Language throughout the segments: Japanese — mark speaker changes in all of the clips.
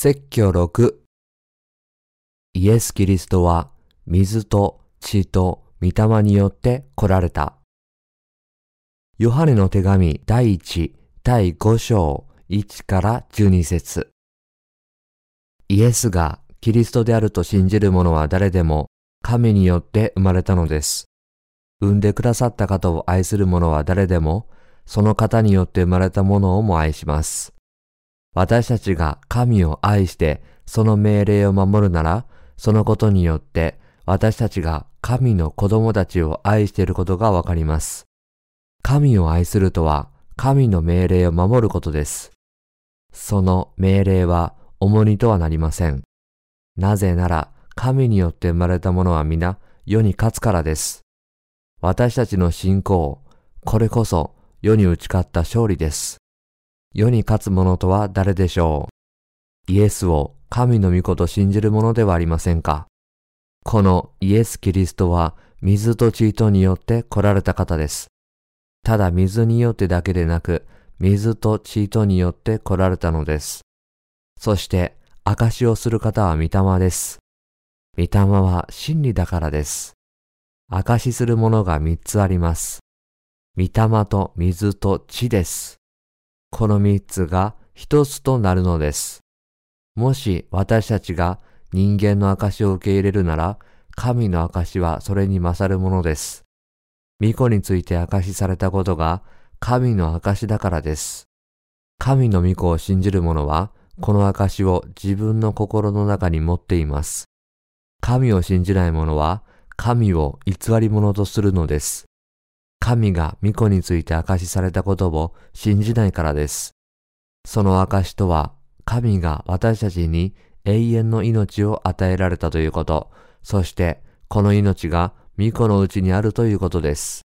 Speaker 1: 説教6イエス・キリストは水と血と御霊によって来られた。ヨハネの手紙第1第5章1から12節イエスがキリストであると信じる者は誰でも神によって生まれたのです。産んでくださった方を愛する者は誰でもその方によって生まれたものをも愛します。私たちが神を愛してその命令を守るなら、そのことによって私たちが神の子供たちを愛していることがわかります。神を愛するとは神の命令を守ることです。その命令は重荷とはなりません。なぜなら神によって生まれたものは皆世に勝つからです。私たちの信仰、これこそ世に打ち勝った勝利です。世に勝つ者とは誰でしょう？イエスを神の御子と信じる者ではありませんか？このイエス・キリストは水と血とによって来られた方です。ただ水によってだけでなく、水と血とによって来られたのです。そして、証をする方は御霊です。御霊は真理だからです。証するものが三つあります。御霊と水と血です。この三つが一つとなるのです。もし私たちが人間の証を受け入れるなら、神の証はそれに勝るものです。巫女について証しされたことが神の証だからです。神の御子を信じる者は、この証を自分の心の中に持っています。神を信じない者は、神を偽り者とするのです。神が御子について証しされたことを信じないからです。その証とは、神が私たちに永遠の命を与えられたということ、そしてこの命が御子のうちにあるということです。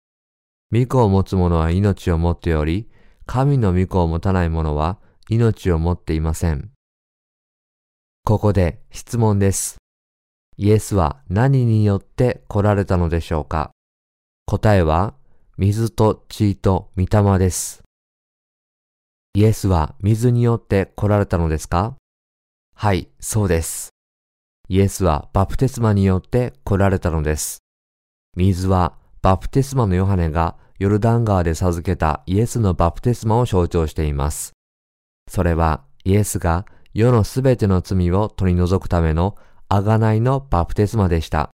Speaker 1: 御子を持つ者は命を持っており、神の御子を持たない者は命を持っていません。ここで質問です。イエスは何によって来られたのでしょうか？答えは水と血と御霊です。イエスは水によって来られたのですか？はい、そうです。イエスはバプテスマによって来られたのです。水はバプテスマのヨハネがヨルダン川で授けたイエスのバプテスマを象徴しています。それはイエスが世のすべての罪を取り除くための贖いのバプテスマでした。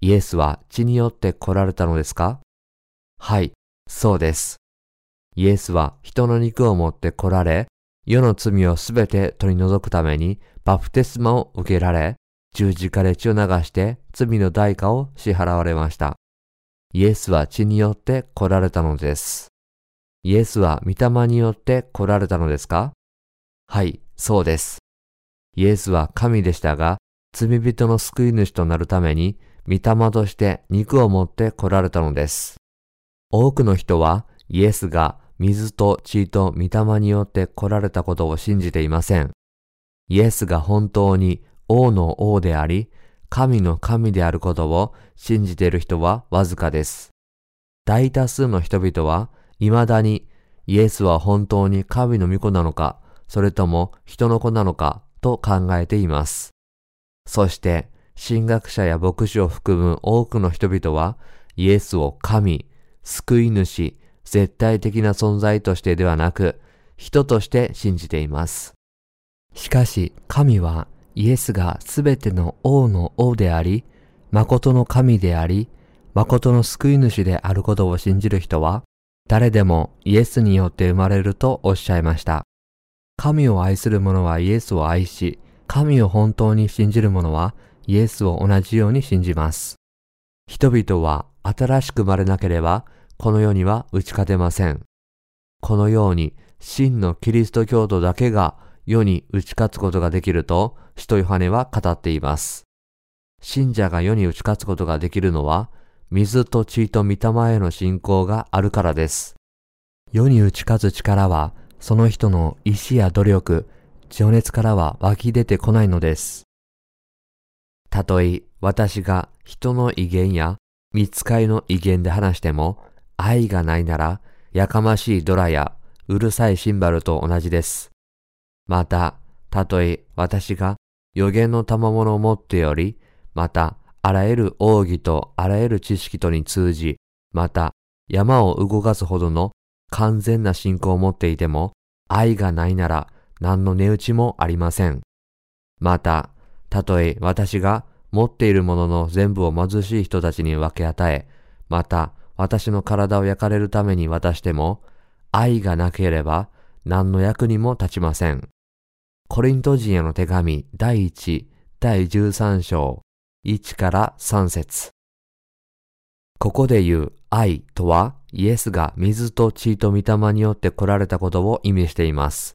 Speaker 1: イエスは血によって来られたのですか？はい、そうです。イエスは人の肉を持って来られ、世の罪をすべて取り除くためにバプテスマを受けられ、十字架で血を流して罪の代価を支払われました。イエスは血によって来られたのです。イエスは御霊によって来られたのですか？はい、そうです。イエスは神でしたが、罪人の救い主となるために、御霊として肉を持って来られたのです。多くの人はイエスが水と血と御霊によって来られたことを信じていません。イエスが本当に王の王であり、神の神であることを信じている人はわずかです。大多数の人々は未だにイエスは本当に神の御子なのか、それとも人の子なのかと考えています。そして、神学者や牧師を含む多くの人々はイエスを神、救い主、絶対的な存在としてではなく、人として信じています。しかし、神はイエスがすべての王の王であり、誠の神であり、誠の救い主であることを信じる人は、誰でもイエスによって生まれるとおっしゃいました。神を愛する者はイエスを愛し、神を本当に信じる者はイエスを同じように信じます。人々は新しく生まれなければこの世には打ち勝てません。このように真のキリスト教徒だけが世に打ち勝つことができると、使徒ヨハネは語っています。信者が世に打ち勝つことができるのは、水と血と御霊への信仰があるからです。世に打ち勝つ力は、その人の意志や努力、情熱からは湧き出てこないのです。たとえ私が人の威厳や見つかりの威厳で話しても、愛がないなら、やかましいドラやうるさいシンバルと同じです。また、たとえ私が予言の賜物を持っており、またあらゆる奥義とあらゆる知識とに通じ、また山を動かすほどの完全な信仰を持っていても、愛がないなら何の値打ちもありません。また、たとえ私が持っているものの全部を貧しい人たちに分け与え、また私の体を焼かれるために渡しても、愛がなければ何の役にも立ちません。コリント人への手紙第1、第13章、1から3節ここで言う愛とはイエスが水と血と御霊によって来られたことを意味しています。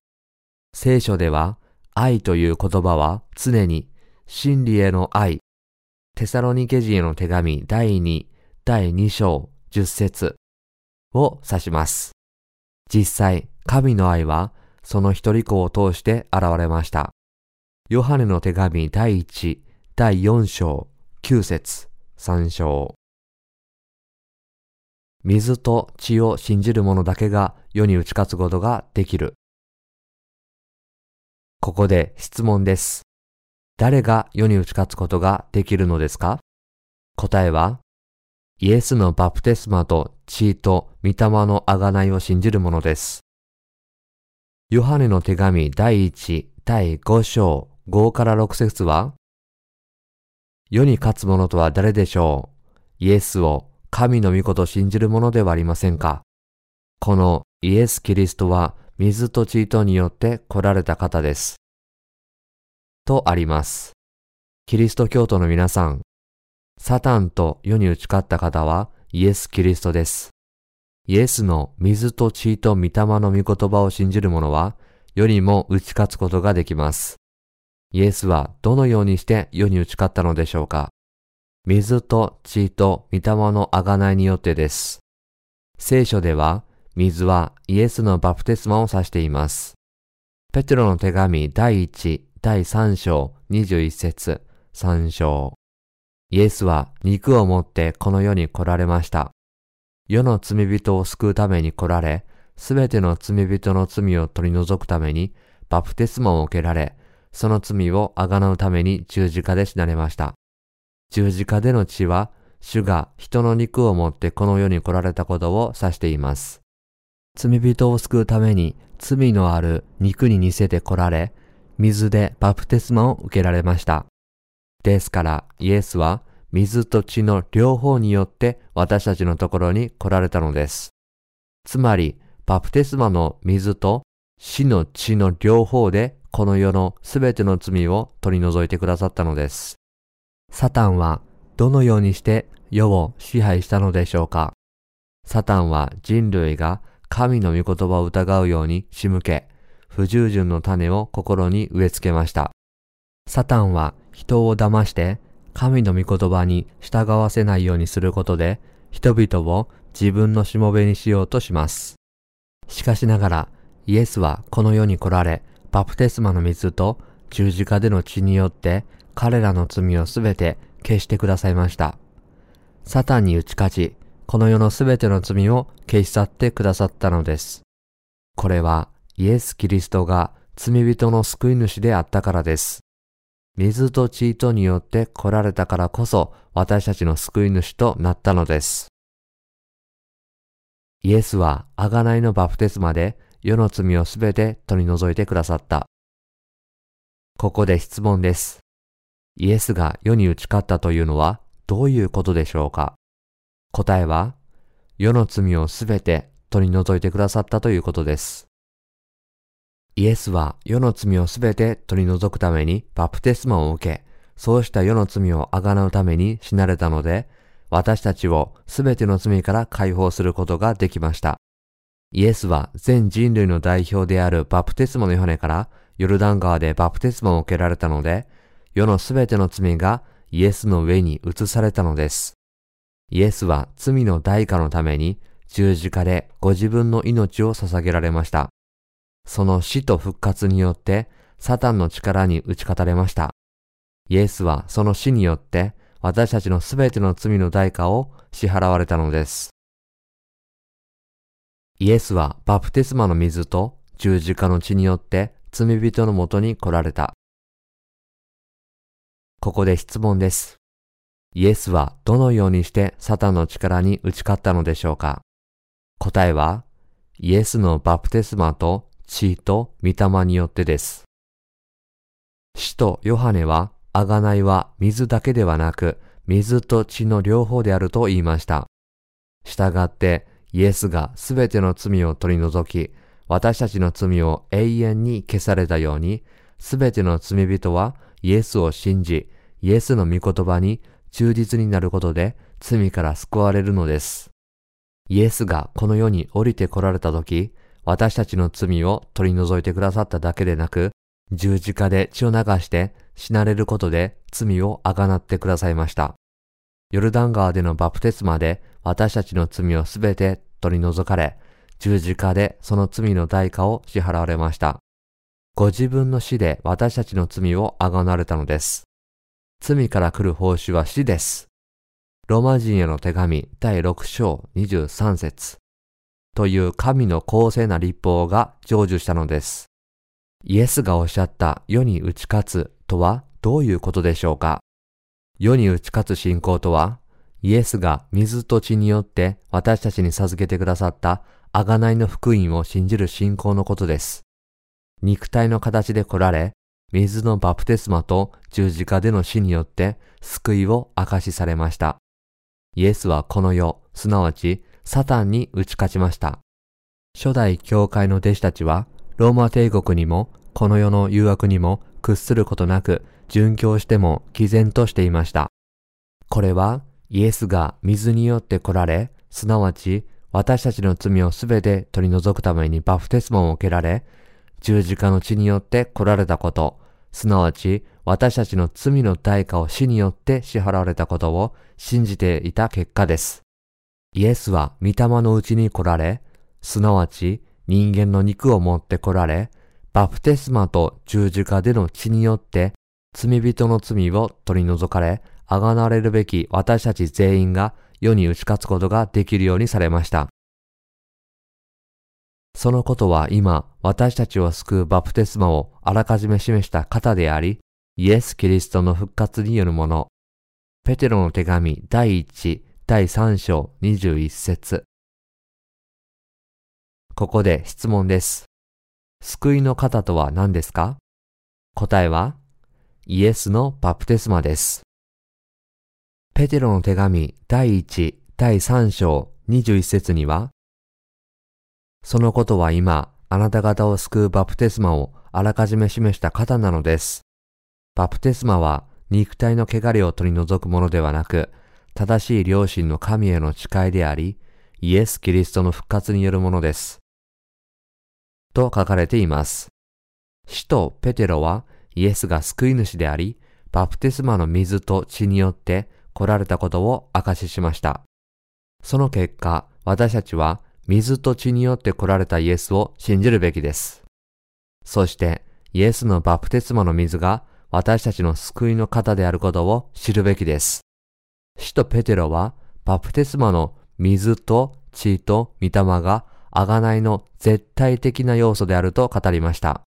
Speaker 1: 聖書では愛という言葉は常に真理への愛、テサロニケ人への手紙第2、第2章10節を指します。実際、神の愛はその一人子を通して現れました。ヨハネの手紙第1、第4章9節3章水と血を信じる者だけが世に打ち勝つことができる。ここで質問です。誰が世に打ち勝つことができるのですか？答えは、イエスのバプテスマと血と御霊の贖いを信じる者です。ヨハネの手紙第1、第5章5から6節は、世に勝つ者とは誰でしょう？イエスを神の御子と信じるものではありませんか？このイエス・キリストは水と血とによって来られた方です。とあります。キリスト教徒の皆さん、サタンと世に打ち勝った方はイエス・キリストです。イエスの水と血と御霊の御言葉を信じる者は世にも打ち勝つことができます。イエスはどのようにして世に打ち勝ったのでしょうか水と血と御霊の贖いによってです。聖書では、水はイエスのバプテスマを指しています。ペテロの手紙第1、第3章21節3章。イエスは肉を持ってこの世に来られました。世の罪人を救うために来られ、すべての罪人の罪を取り除くためにバプテスマを受けられ、その罪をあがなうために十字架で死なれました。十字架での血は、主が人の肉を持ってこの世に来られたことを指しています。罪人を救うために罪のある肉に似せて来られ、水でバプテスマを受けられました。ですからイエスは水と血の両方によって私たちのところに来られたのです。つまり、バプテスマの水と死の血の両方でこの世のすべての罪を取り除いてくださったのです。サタンはどのようにして世を支配したのでしょうかサタンは人類が神の御言葉を疑うように仕向け、不従順の種を心に植え付けました。サタンは人を騙して神の御言葉に従わせないようにすることで人々を自分のしもべにしようとします。しかしながらイエスはこの世に来られ、バプテスマの水と十字架での血によって彼らの罪をすべて消してくださいました。サタンに打ち勝ち、この世のすべての罪を消し去ってくださったのです。これはイエス・キリストが罪人の救い主であったからです。水と血とによって来られたからこそ私たちの救い主となったのです。イエスは贖いのバプテスマで世の罪をすべて取り除いてくださった。ここで質問です。イエスが世に打ち勝ったというのはどういうことでしょうか？答えは、世の罪をすべて取り除いてくださったということです。イエスは世の罪をすべて取り除くためにバプテスマを受け、そうした世の罪をあがなうために死なれたので、私たちをすべての罪から解放することができました。イエスは全人類の代表であるバプテスマのヨハネからヨルダン川でバプテスマを受けられたので、世のすべての罪がイエスの上に移されたのです。イエスは罪の代価のために十字架でご自分の命を捧げられました。その死と復活によってサタンの力に打ち勝たれました。イエスはその死によって私たちのすべての罪の代価を支払われたのです。イエスはバプテスマの水と十字架の血によって罪人のもとに来られた。ここで質問です。イエスはどのようにしてサタンの力に打ち勝ったのでしょうか？答えは、イエスのバプテスマと血と御霊によってです。使徒ヨハネは、贖いは水だけではなく、水と血の両方であると言いました。したがって、イエスがすべての罪を取り除き、私たちの罪を永遠に消されたように、すべての罪人はイエスを信じ、イエスの御言葉に忠実になることで罪から救われるのです。イエスがこの世に降りて来られた時、私たちの罪を取り除いてくださっただけでなく、十字架で血を流して死なれることで罪をあがなってくださいました。ヨルダン川でのバプテスマで私たちの罪をすべて取り除かれ、十字架でその罪の代価を支払われました。ご自分の死で私たちの罪をあがなれたのです。罪から来る報酬は死です。ローマ人への手紙第6章23節という神の公正な立法が成就したのです。イエスがおっしゃった世に打ち勝つとはどういうことでしょうか世に打ち勝つ信仰とは、イエスが水と血によって私たちに授けてくださった贖いの福音を信じる信仰のことです。肉体の形で来られ、水のバプテスマと十字架での死によって救いを明かしされました。イエスはこの世、すなわちサタンに打ち勝ちました。初代教会の弟子たちは、ローマ帝国にも、この世の誘惑にも屈することなく、殉教しても毅然としていました。これは、イエスが水によって来られ、すなわち私たちの罪をすべて取り除くためにバプテスマを受けられ、十字架の血によって来られたこと、すなわち私たちの罪の代価を死によって支払われたことを信じていた結果です。イエスは御霊のうちに来られ、すなわち人間の肉を持って来られ、バプテスマと十字架での血によって罪人の罪を取り除かれ、あがなれるべき私たち全員が世に打ち勝つことができるようにされました。そのことは今、私たちを救うバプテスマをあらかじめ示した方であり、イエス・キリストの復活によるもの。ペテロの手紙第1、第3章21節ここで質問です。救いの方とは何ですか？答えは、イエスのバプテスマです。ペテロの手紙第1、第3章21節には、そのことは今、あなた方を救うバプテスマをあらかじめ示した方なのです。バプテスマは肉体の汚れを取り除くものではなく、正しい良心の神への誓いであり、イエス・キリストの復活によるものです。と書かれています。使徒ペテロはイエスが救い主であり、バプテスマの水と血によって来られたことを証ししました。その結果、私たちは水と血によって来られたイエスを信じるべきです。そして、イエスのバプテスマの水が私たちの救いの方であることを知るべきです。使徒ペテロは、バプテスマの水と血と御霊が贖いの絶対的な要素であると語りました。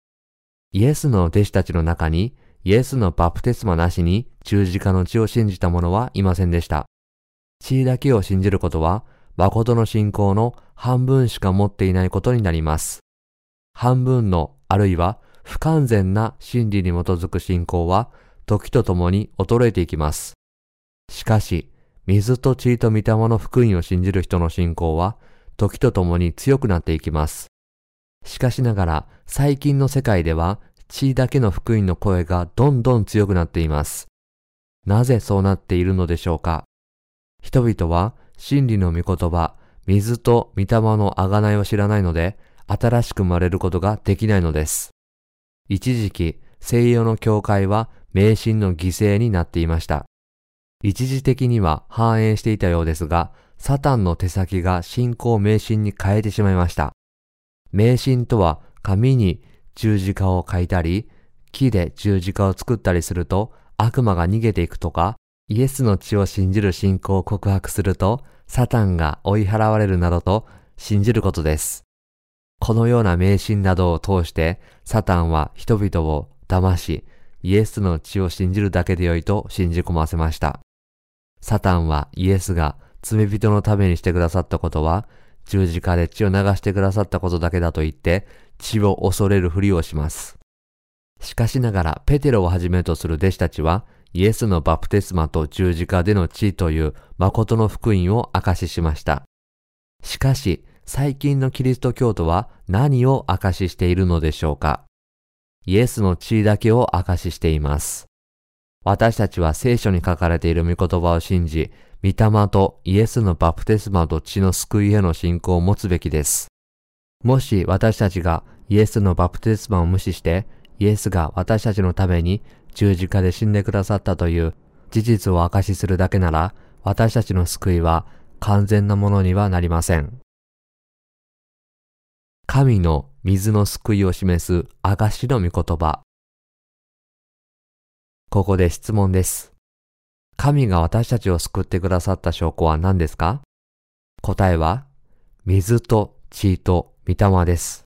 Speaker 1: イエスの弟子たちの中に、イエスのバプテスマなしに十字架の血を信じた者はいませんでした。血だけを信じることは、誠の信仰の半分しか持っていないことになります。半分の、あるいは不完全な真理に基づく信仰は、時とともに衰えていきます。しかし、水と血と御霊の福音を信じる人の信仰は、時とともに強くなっていきます。しかしながら、最近の世界では、血だけの福音の声がどんどん強くなっています。なぜそうなっているのでしょうか？人々は真理の御言葉、水と御霊の贖いを知らないので、新しく生まれることができないのです。一時期、西洋の教会は迷信の犠牲になっていました。一時的には繁栄していたようですが、サタンの手先が信仰迷信に変えてしまいました。迷信とは紙に十字架を書いたり、木で十字架を作ったりすると悪魔が逃げていくとか、イエスの血を信じる信仰を告白すると、サタンが追い払われるなどと信じることです。このような迷信などを通して、サタンは人々を騙し、イエスの血を信じるだけでよいと信じ込ませました。サタンはイエスが罪人のためにしてくださったことは、十字架で血を流してくださったことだけだと言って、血を恐れるふりをします。しかしながら、ペテロをはじめとする弟子たちは、イエスのバプテスマと十字架での血という誠の福音を証ししました。しかし、最近のキリスト教徒は何を証ししているのでしょうかイエスの血だけを証ししています。私たちは聖書に書かれている御言葉を信じ、御霊とイエスのバプテスマと血の救いへの信仰を持つべきです。もし私たちがイエスのバプテスマを無視して、イエスが私たちのために十字架で死んでくださったという事実を証しするだけなら、私たちの救いは完全なものにはなりません。神の水の救いを示す証しの御言葉。ここで質問です。神が私たちを救ってくださった証拠は何ですか？答えは、水と血と御霊です。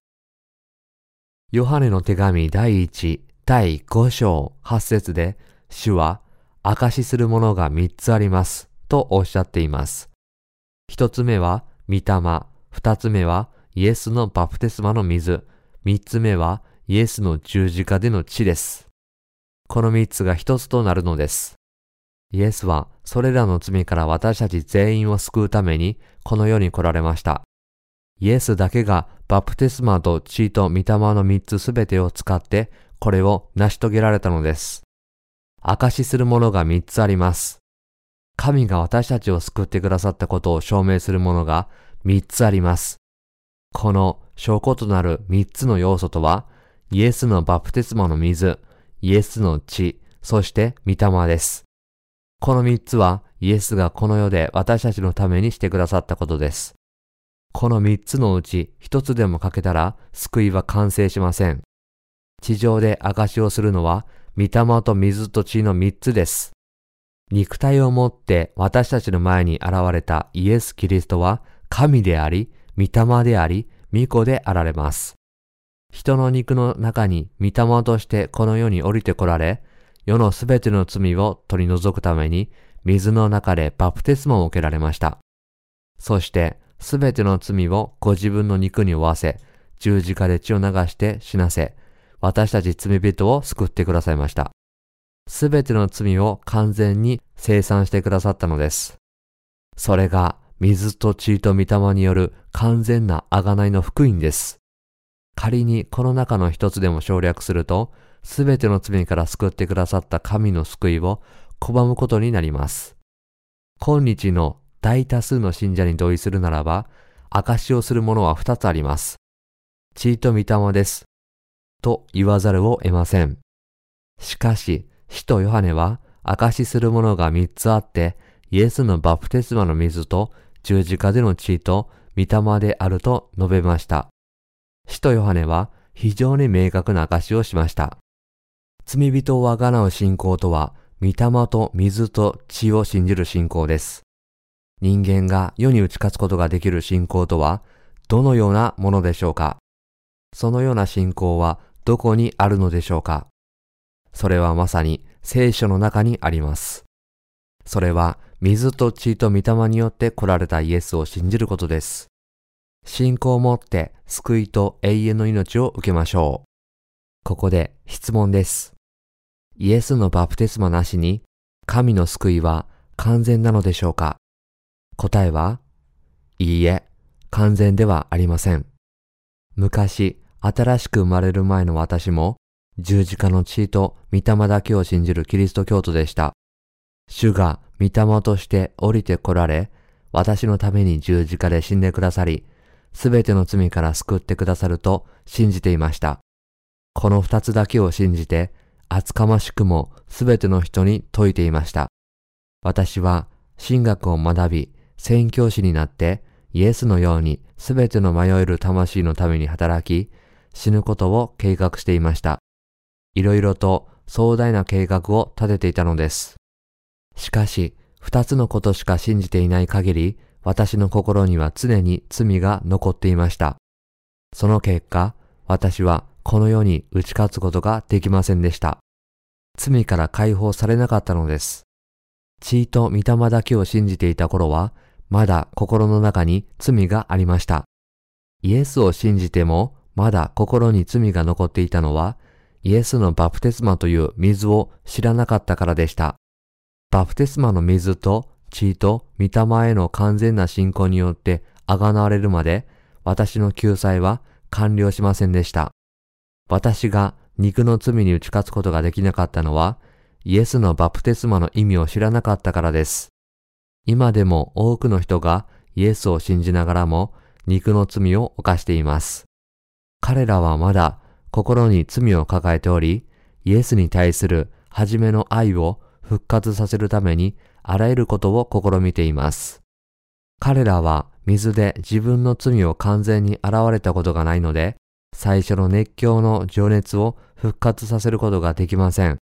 Speaker 1: ヨハネの手紙第1、第5章8節で、主は、証しするものが3つあります、とおっしゃっています。1つ目は、御霊、2つ目は、イエスのバプテスマの水、3つ目は、イエスの十字架での血です。この3つが1つとなるのです。イエスはそれらの罪から私たち全員を救うためにこの世に来られました。イエスだけがバプテスマと血と御霊の三つすべてを使ってこれを成し遂げられたのです。証しするものが三つあります。神が私たちを救ってくださったことを証明するものが三つあります。この証拠となる三つの要素とは、イエスのバプテスマの水、イエスの血、そして御霊です。この三つはイエスがこの世で私たちのためにしてくださったことです。この三つのうち一つでも欠けたら救いは完成しません。地上で証をするのは、御霊と水と血の三つです。肉体を持って私たちの前に現れたイエス・キリストは神であり、御霊であり、御子であられます。人の肉の中に御霊としてこの世に降りて来られ、世のすべての罪を取り除くために、水の中でバプテスマを受けられました。そして、すべての罪をご自分の肉に負わせ、十字架で血を流して死なせ、私たち罪人を救ってくださいました。すべての罪を完全に生産してくださったのです。それが水と血と御霊による完全な贖いの福音です。仮にこの中の一つでも省略すると、すべての罪から救ってくださった神の救いを拒むことになります。今日の大多数の信者に同意するならば、証をするものは二つあります。血と御霊です。と言わざるを得ません。しかし、使徒ヨハネは証するものが三つあって、イエスのバプテスマの水と十字架での血と御霊であると述べました。使徒ヨハネは非常に明確な証をしました。罪人をあがなう信仰とは、御霊と水と血を信じる信仰です。人間が世に打ち勝つことができる信仰とは、どのようなものでしょうかそのような信仰はどこにあるのでしょうかそれはまさに聖書の中にあります。それは水と血と御霊によって来られたイエスを信じることです。信仰を持って救いと永遠の命を受けましょう。ここで質問です。イエスのバプテスマなしに神の救いは完全なのでしょうか？答えは、いいえ、完全ではありません。昔、新しく生まれる前の私も、十字架の血と御霊だけを信じるキリスト教徒でした。主が御霊として降りて来られ、私のために十字架で死んでくださり、すべての罪から救ってくださると信じていました。この二つだけを信じて、厚かましくもすべての人に説いていました。私は神学を学び、宣教師になって、イエスのようにすべての迷える魂のために働き、死ぬことを計画していました。いろいろと壮大な計画を立てていたのです。しかし、二つのことしか信じていない限り、私の心には常に罪が残っていました。その結果、私はこの世に打ち勝つことができませんでした。罪から解放されなかったのです。血と御霊だけを信じていた頃は、まだ心の中に罪がありました。イエスを信じても、まだ心に罪が残っていたのは、イエスのバプテスマという水を知らなかったからでした。バプテスマの水と血と御霊への完全な信仰によって贖われるまで、私の救済は完了しませんでした。私が肉の罪に打ち勝つことができなかったのは、イエスのバプテスマの意味を知らなかったからです。今でも多くの人がイエスを信じながらも肉の罪を犯しています。彼らはまだ心に罪を抱えており、イエスに対する初めの愛を復活させるためにあらゆることを試みています。彼らは水で自分の罪を完全に現れたことがないので、最初の熱狂の情熱を復活させることができません。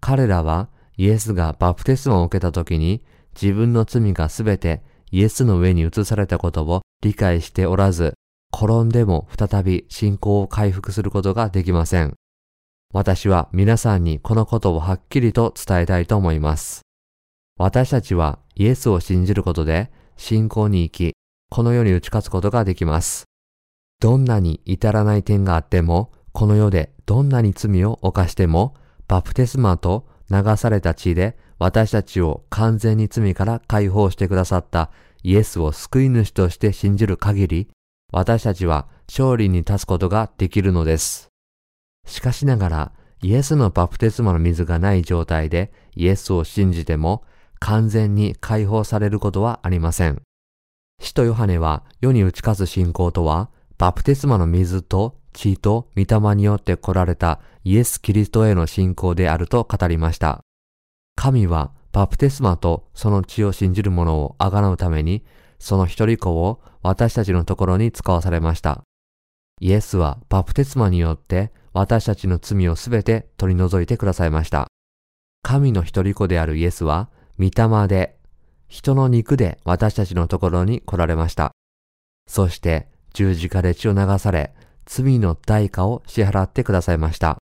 Speaker 1: 彼らはイエスがバプテスマを受けた時に自分の罪がすべてイエスの上に移されたことを理解しておらず、転んでも再び信仰を回復することができません。私は皆さんにこのことをはっきりと伝えたいと思います。私たちはイエスを信じることで信仰に生き、この世に打ち勝つことができます。どんなに至らない点があっても、この世でどんなに罪を犯しても、バプテスマと流された血で私たちを完全に罪から解放してくださったイエスを救い主として信じる限り、私たちは勝利に立つことができるのです。しかしながら、イエスのバプテスマの水がない状態でイエスを信じても完全に解放されることはありません。使徒ヨハネは世に打ち勝つ信仰とは、バプテスマの水と血と御霊によって来られたイエス・キリストへの信仰であると語りました。神はバプテスマとその血を信じる者をあがなうために、その一人子を私たちのところに使わされました。イエスはバプテスマによって私たちの罪をすべて取り除いてくださいました。神の一人子であるイエスは、御霊で、人の肉で私たちのところに来られました。そして十字架で血を流され、罪の代価を支払ってくださいました。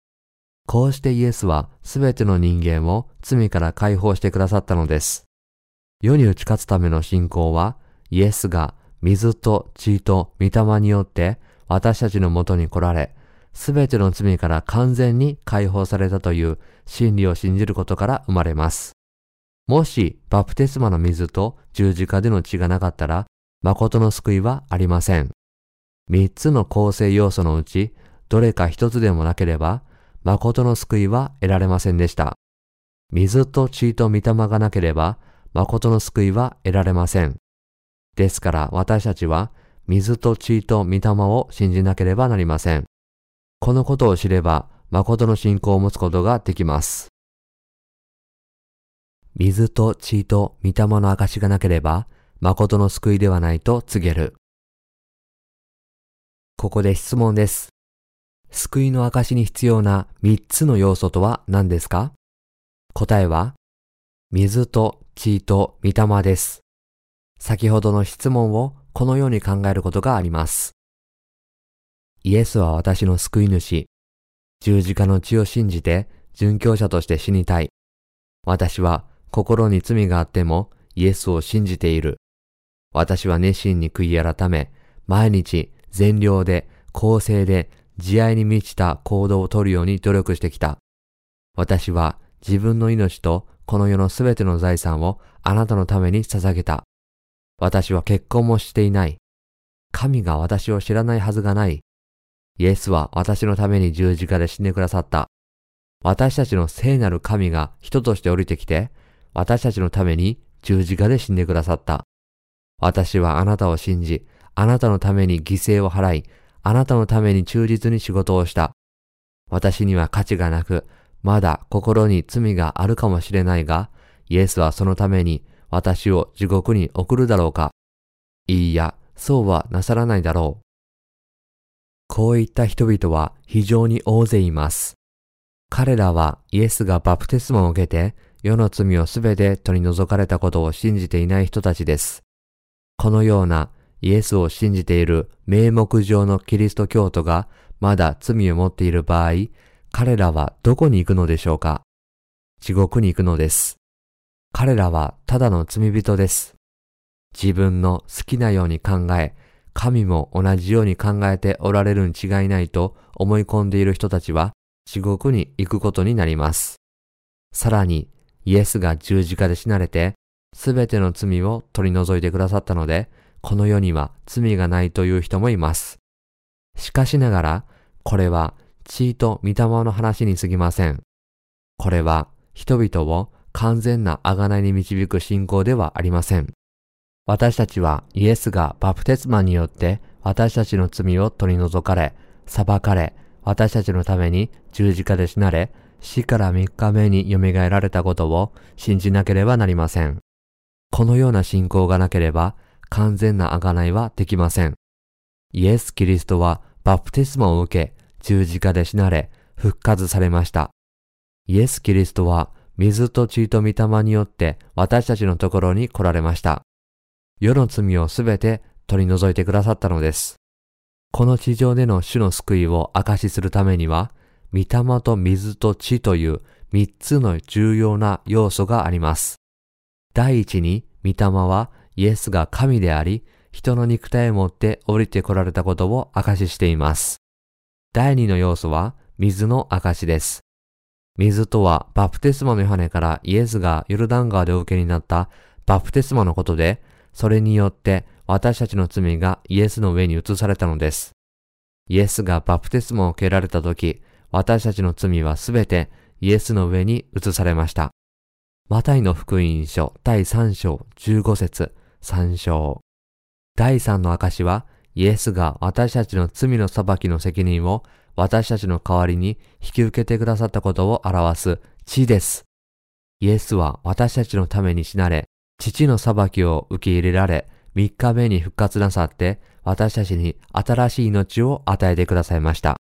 Speaker 1: こうしてイエスはすべての人間を罪から解放してくださったのです。世に打ち勝つための信仰は、イエスが水と血と御霊によって私たちのもとに来られ、すべての罪から完全に解放されたという真理を信じることから生まれます。もしバプテスマの水と十字架での血がなかったら、誠の救いはありません。三つの構成要素のうち、どれか一つでもなければ、誠の救いは得られませんでした。水と血と御霊がなければ、誠の救いは得られません。ですから私たちは、水と血と御霊を信じなければなりません。このことを知れば、誠の信仰を持つことができます。水と血と御霊の証がなければ、誠の救いではないと告げる。ここで質問です。救いの証に必要な三つの要素とは何ですか？答えは、水と血と御霊です。先ほどの質問をこのように考えることがあります。イエスは私の救い主。十字架の血を信じて殉教者として死にたい。私は心に罪があってもイエスを信じている。私は熱心に悔い改め、毎日善良で公正で慈愛に満ちた行動をとるように努力してきた。私は自分の命とこの世のすべての財産をあなたのために捧げた。私は結婚もしていない。神が私を知らないはずがない。イエスは私のために十字架で死んでくださった。私たちの聖なる神が人として降りてきて、私たちのために十字架で死んでくださった。私はあなたを信じ、あなたのために犠牲を払い、あなたのために忠実に仕事をした。私には価値がなく、まだ心に罪があるかもしれないが、イエスはそのために私を地獄に送るだろうか。いいや、そうはなさらないだろう。こういった人々は非常に大勢います。彼らはイエスがバプテスマを受けて世の罪をすべて取り除かれたことを信じていない人たちです。このようなイエスを信じている名目上のキリスト教徒がまだ罪を持っている場合、彼らはどこに行くのでしょうか？地獄に行くのです。彼らはただの罪人です。自分の好きなように考え、神も同じように考えておられるに違いないと思い込んでいる人たちは地獄に行くことになります。さらに、イエスが十字架で死なれて、すべての罪を取り除いてくださったので、この世には罪がないという人もいます。しかしながら、これは血と御霊の話に過ぎません。これは人々を完全な贖いに導く信仰ではありません。私たちはイエスがバプテスマによって私たちの罪を取り除かれ、裁かれ、私たちのために十字架で死なれ、死から3日目に蘇られたことを信じなければなりません。このような信仰がなければ完全な贖いはできません。イエス・キリストはバプテスマを受け、十字架で死なれ、復活されました。イエス・キリストは水と血と御霊によって私たちのところに来られました。世の罪をすべて取り除いてくださったのです。この地上での主の救いを証しするためには、御霊と水と地という三つの重要な要素があります。第一に、御霊はイエスが神であり、人の肉体を持って降りて来られたことを証ししています。第二の要素は水の証です。水とはバプテスマのヨハネからイエスがヨルダン川でお受けになったバプテスマのことで、それによって私たちの罪がイエスの上に移されたのです。イエスがバプテスマを受けられた時、私たちの罪はすべてイエスの上に移されました。マタイの福音書第3章15節3章。第3の証はイエスが私たちの罪の裁きの責任を私たちの代わりに引き受けてくださったことを表す地です。イエスは私たちのために死なれ、父の裁きを受け入れられ、3日目に復活なさって、私たちに新しい命を与えてくださいました。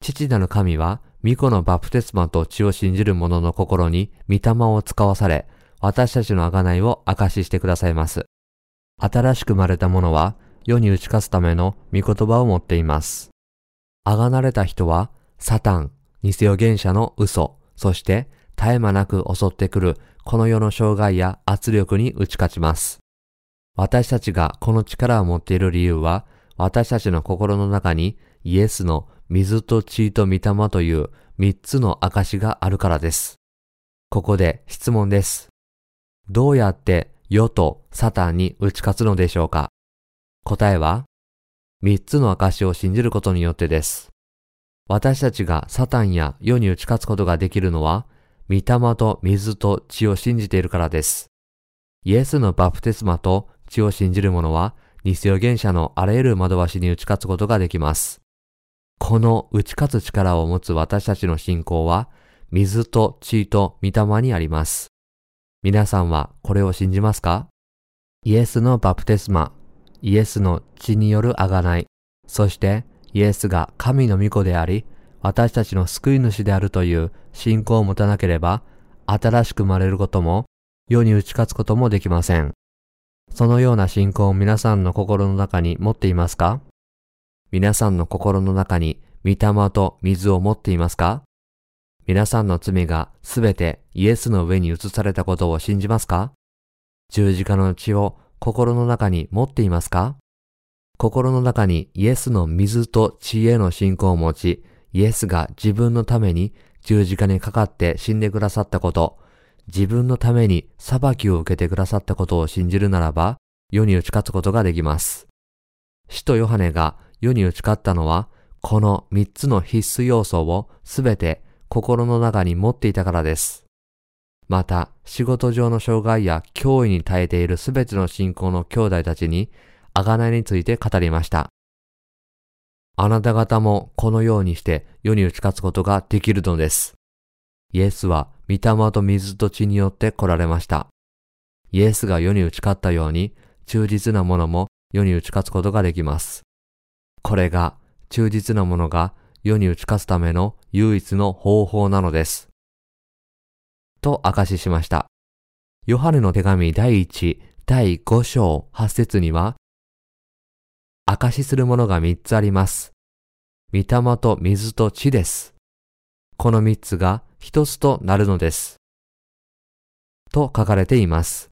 Speaker 1: 父なる神は、巫女のバプテスマと血を信じる者の心に御霊を使わされ、私たちの贖いを証ししてくださいます。新しく生まれた者は、世に打ち勝つための御言葉を持っています。あがれた人は、サタン、偽予言者の嘘、そして絶え間なく襲ってくるこの世の障害や圧力に打ち勝ちます。私たちがこの力を持っている理由は、私たちの心の中にイエスの水と血と御霊という三つの証があるからです。ここで質問です。どうやって世とサタンに打ち勝つのでしょうか？答えは、三つの証を信じることによってです。私たちがサタンや世に打ち勝つことができるのは、御霊と水と血を信じているからです。イエスのバプテスマと血を信じる者は、偽予言者のあらゆる惑わしに打ち勝つことができます。この打ち勝つ力を持つ私たちの信仰は、水と血と御霊にあります。皆さんはこれを信じますか？イエスのバプテスマ、イエスの血による贖い、そしてイエスが神の御子であり、私たちの救い主であるという信仰を持たなければ、新しく生まれることも、世に打ち勝つこともできません。そのような信仰を皆さんの心の中に持っていますか？皆さんの心の中に御霊と水を持っていますか？皆さんの罪がすべてイエスの上に移されたことを信じますか？十字架の血を心の中に持っていますか？心の中にイエスの水と血への信仰を持ち、イエスが自分のために十字架にかかって死んでくださったこと、自分のために裁きを受けてくださったことを信じるならば、世に打ち勝つことができます。使徒ヨハネが世に打ち勝ったのは、この三つの必須要素をすべて心の中に持っていたからです。また、仕事上の障害や脅威に耐えているすべての信仰の兄弟たちに、贖いについて語りました。あなた方もこのようにして世に打ち勝つことができるのです。イエスは御霊と水と血によって来られました。イエスが世に打ち勝ったように、忠実なものも世に打ち勝つことができます。これが忠実なものが世に打ち勝つための唯一の方法なのです。と証ししました。ヨハネの手紙第1、第5章8節には、証しするものが三つあります。御霊と水と地です。この三つが一つとなるのです。と書かれています。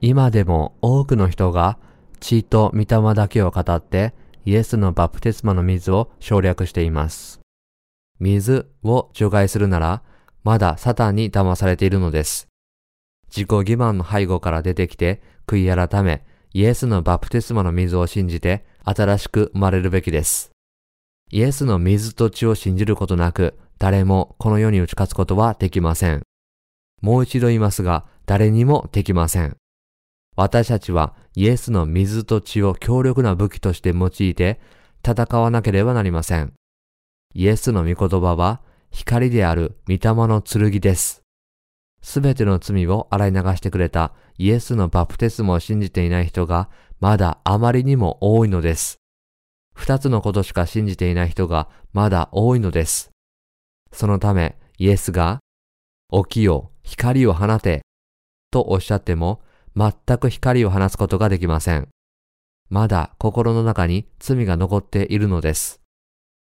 Speaker 1: 今でも多くの人が血と御霊だけを語ってイエスのバプテスマの水を省略しています。水を除外するならまだサタンに騙されているのです。自己欺瞞の背後から出てきて悔い改めイエスのバプテスマの水を信じて新しく生まれるべきです。イエスの水と血を信じることなく誰もこの世に打ち勝つことはできません。もう一度言いますが誰にもできません。私たちはイエスの水と血を強力な武器として用いて戦わなければなりません。イエスの御言葉は光である御霊の剣です。すべての罪を洗い流してくれたイエスのバプテスマを信じていない人がまだあまりにも多いのです。二つのことしか信じていない人がまだ多いのです。そのためイエスが起きよ、光を放てとおっしゃっても全く光を放つことができません。まだ心の中に罪が残っているのです。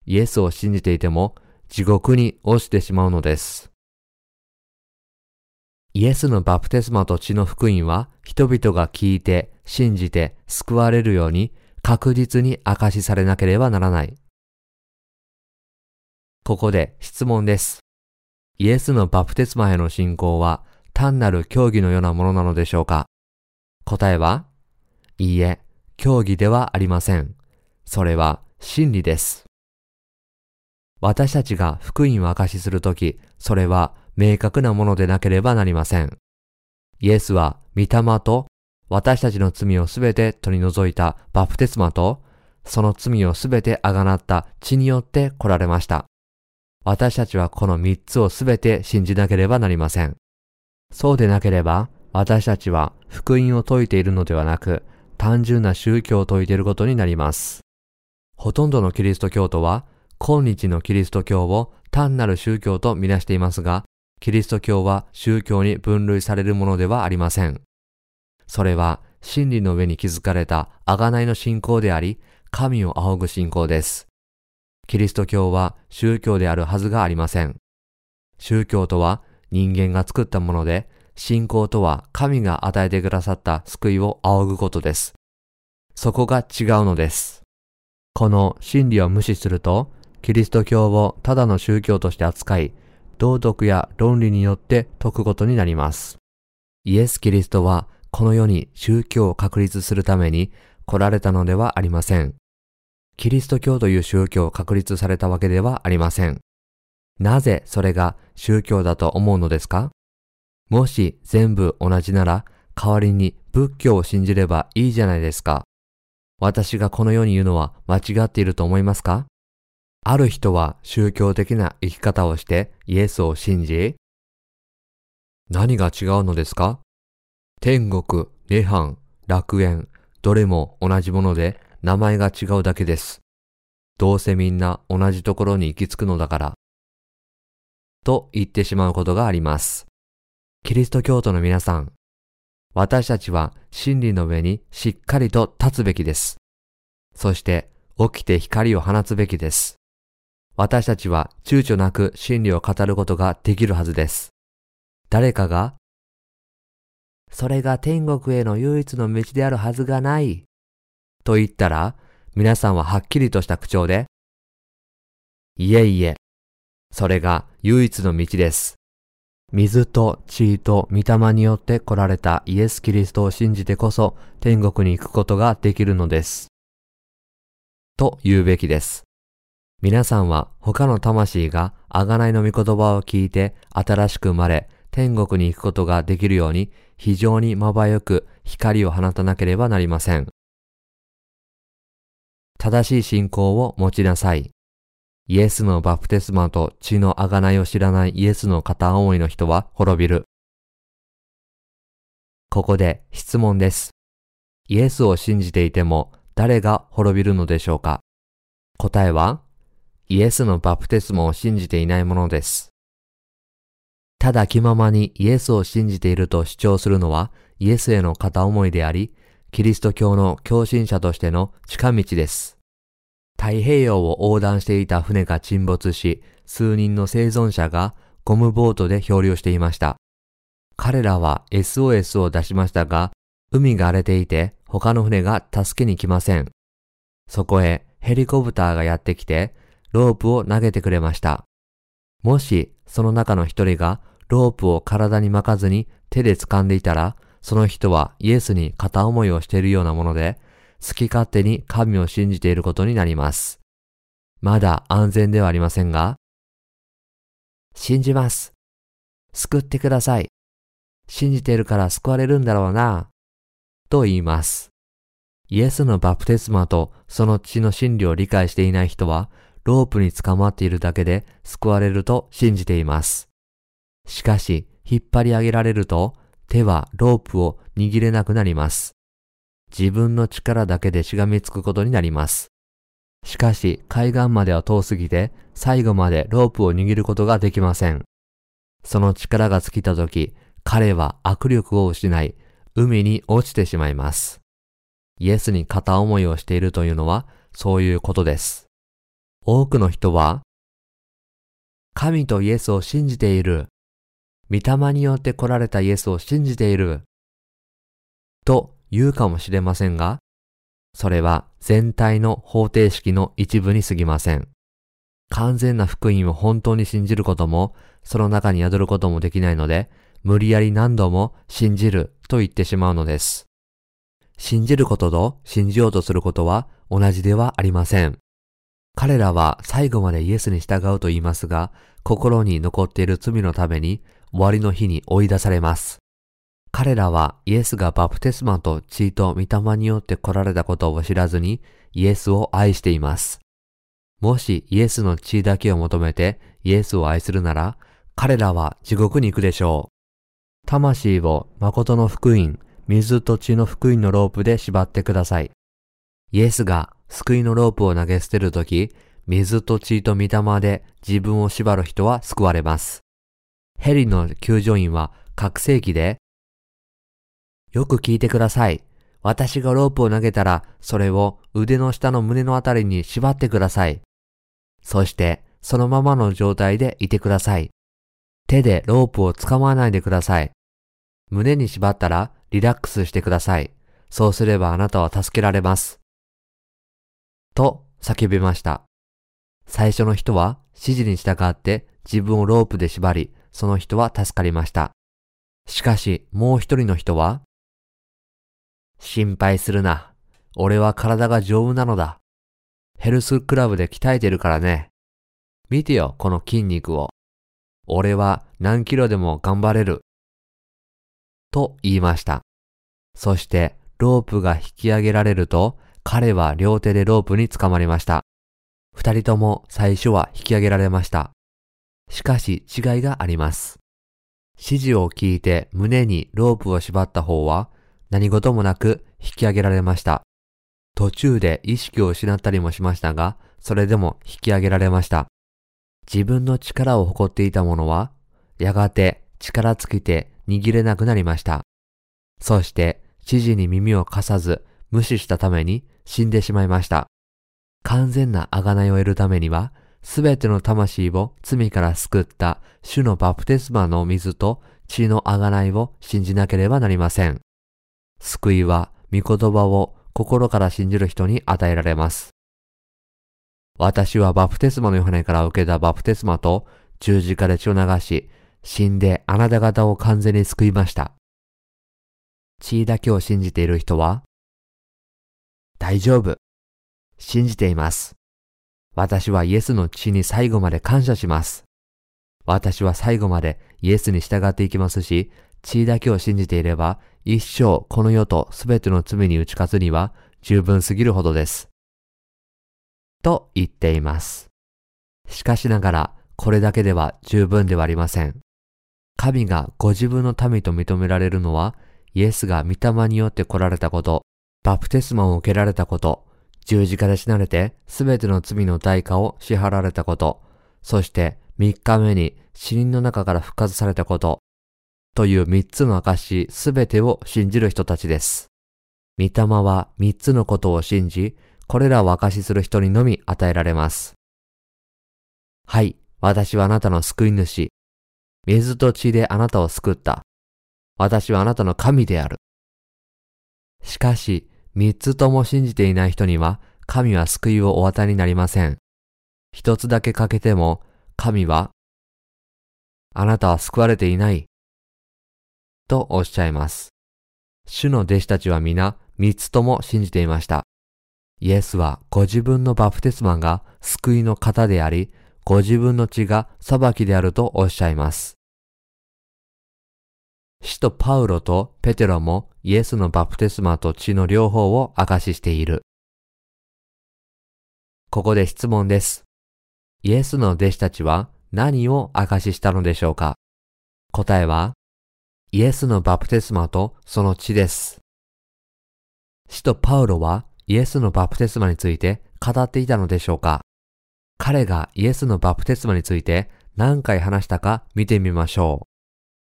Speaker 1: イエスを信じていても地獄に落ちてしまうのです。イエスのバプテスマと血の福音は人々が聞いて信じて救われるように確実に明かしされなければならない。ここで質問です。イエスのバプテスマへの信仰は単なる競技のようなものなのでしょうか？答えは、いいえ、競技ではありません。それは真理です。私たちが福音を明かしするとき、それは明確なものでなければなりません。イエスは御霊と私たちの罪をすべて取り除いたバプテスマと、その罪をすべてあがなった血によって来られました。私たちはこの三つをすべて信じなければなりません。そうでなければ、私たちは福音を説いているのではなく、単純な宗教を説いていることになります。ほとんどのキリスト教徒は、今日のキリスト教を単なる宗教とみなしていますが、キリスト教は宗教に分類されるものではありません。それは真理の上に築かれた贖いの信仰であり、神を仰ぐ信仰です。キリスト教は宗教であるはずがありません。宗教とは人間が作ったもので、信仰とは神が与えてくださった救いを仰ぐことです。そこが違うのです。この真理を無視すると、キリスト教をただの宗教として扱い、道徳や論理によって解くことになります。イエス・キリストはこの世に宗教を確立するために来られたのではありません。キリスト教という宗教を確立されたわけではありません。なぜそれが宗教だと思うのですか？もし全部同じなら代わりに仏教を信じればいいじゃないですか。私がこの世に言うのは間違っていると思いますか？ある人は宗教的な生き方をしてイエスを信じ、何が違うのですか？天国、涅槃、楽園、どれも同じもので名前が違うだけです。どうせみんな同じところに行き着くのだから。と言ってしまうことがあります。キリスト教徒の皆さん、私たちは真理の上にしっかりと立つべきです。そして起きて光を放つべきです。私たちは躊躇なく真理を語ることができるはずです。誰かが、それが天国への唯一の道であるはずがない、と言ったら、皆さんははっきりとした口調で、いえいえ、それが唯一の道です。水と血と御霊によって来られたイエス・キリストを信じてこそ天国に行くことができるのです。と言うべきです。皆さんは他の魂が贖いの御言葉を聞いて新しく生まれ天国に行くことができるように非常にまばゆく光を放たなければなりません。正しい信仰を持ちなさい。イエスのバプテスマと血の贖いを知らないイエスの片思いの人は滅びる。ここで質問です。イエスを信じていても誰が滅びるのでしょうか？答えは、イエスのバプテスマを信じていないものです。ただ気ままにイエスを信じていると主張するのはイエスへの片思いであり、キリスト教の共振者としての近道です。太平洋を横断していた船が沈没し、数人の生存者がゴムボートで漂流していました。彼らは SOS を出しましたが、海が荒れていて他の船が助けに来ません。そこへヘリコプターがやってきて、ロープを投げてくれました。もし、その中の一人がロープを体に巻かずに手で掴んでいたら、その人はイエスに片思いをしているようなもので、好き勝手に神を信じていることになります。まだ安全ではありませんが、信じます。救ってください。信じているから救われるんだろうな。と言います。イエスのバプテスマとその血の真理を理解していない人は、ロープに捕まっているだけで救われると信じています。しかし、引っ張り上げられると、手はロープを握れなくなります。自分の力だけでしがみつくことになります。しかし、海岸までは遠すぎて、最後までロープを握ることができません。その力が尽きた時、彼は握力を失い、海に落ちてしまいます。イエスに片思いをしているというのは、そういうことです。多くの人は、神とイエスを信じている。御霊によって来られたイエスを信じている。と言うかもしれませんが、それは全体の方程式の一部に過ぎません。完全な福音を本当に信じることも、その中に宿ることもできないので、無理やり何度も信じると言ってしまうのです。信じることと信じようとすることは同じではありません。彼らは最後までイエスに従うと言いますが、心に残っている罪のために終わりの日に追い出されます。彼らはイエスがバプテスマと血と御霊によって来られたことを知らずにイエスを愛しています。もしイエスの血だけを求めてイエスを愛するなら、彼らは地獄に行くでしょう。魂を誠の福音、水と血の福音のロープで縛ってください。イエスが救いのロープを投げ捨てるとき、水と血と御霊で自分を縛る人は救われます。ヘリの救助員は覚醒器で、よく聞いてください。私がロープを投げたら、それを腕の下の胸のあたりに縛ってください。そして、そのままの状態でいてください。手でロープを掴まないでください。胸に縛ったらリラックスしてください。そうすればあなたは助けられます。と叫びました。最初の人は指示に従って自分をロープで縛り、その人は助かりました。しかしもう一人の人は、心配するな。俺は体が丈夫なのだ。ヘルスクラブで鍛えてるからね。見てよ、この筋肉を。俺は何キロでも頑張れる。と言いました。そしてロープが引き上げられると、彼は両手でロープにつかまりました。二人とも最初は引き上げられました。しかし違いがあります。指示を聞いて胸にロープを縛った方は何事もなく引き上げられました。途中で意識を失ったりもしましたが、それでも引き上げられました。自分の力を誇っていた者は、やがて力尽きて握れなくなりました。そして指示に耳を貸さず無視したために死んでしまいました。完全な贖いを得るためには、すべての魂を罪から救った主のバプテスマの水と血の贖いを信じなければなりません。救いは御言葉を心から信じる人に与えられます。私はバプテスマのヨハネから受けたバプテスマと十字架で血を流し、死んであなた方を完全に救いました。血だけを信じている人は、大丈夫。信じています。私はイエスの血に最後まで感謝します。私は最後までイエスに従っていきますし、血だけを信じていれば、一生この世とすべての罪に打ち勝つには十分すぎるほどです。と言っています。しかしながら、これだけでは十分ではありません。神がご自分の民と認められるのは、イエスが御霊によって来られたこと、バプテスマを受けられたこと、十字架で死なれてすべての罪の代価を支払われたこと、そして三日目に死人の中から復活されたこと、という三つの証すべてを信じる人たちです。御霊は三つのことを信じ、これらを証する人にのみ与えられます。はい、私はあなたの救い主。水と血であなたを救った。私はあなたの神である。しかし、三つとも信じていない人には、神は救いをお与えになりません。一つだけ欠けても、神は、あなたは救われていない。とおっしゃいます。主の弟子たちは皆、三つとも信じていました。イエスはご自分のバプテスマが救いの方であり、ご自分の血が裁きであるとおっしゃいます。使徒パウロとペテロもイエスのバプテスマと血の両方を証ししている。ここで質問です。イエスの弟子たちは何を証ししたのでしょうか？答えは、イエスのバプテスマとその血です。使徒パウロはイエスのバプテスマについて語っていたのでしょうか彼がイエスのバプテスマについて何回話したか見てみましょ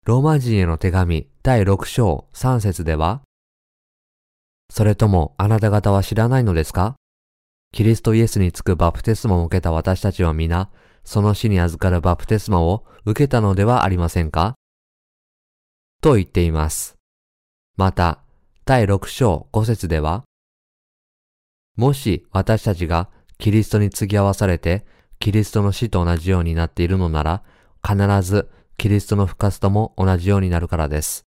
Speaker 1: う。ローマ人への手紙第6章3節では、それともあなた方は知らないのですか？キリストイエスにつくバプテスマを受けた私たちは皆、その死に預かるバプテスマを受けたのではありませんか？と言っています。また、第6章5節では、もし私たちがキリストに継ぎ合わされて、キリストの死と同じようになっているのなら、必ずキリストの復活とも同じようになるからです。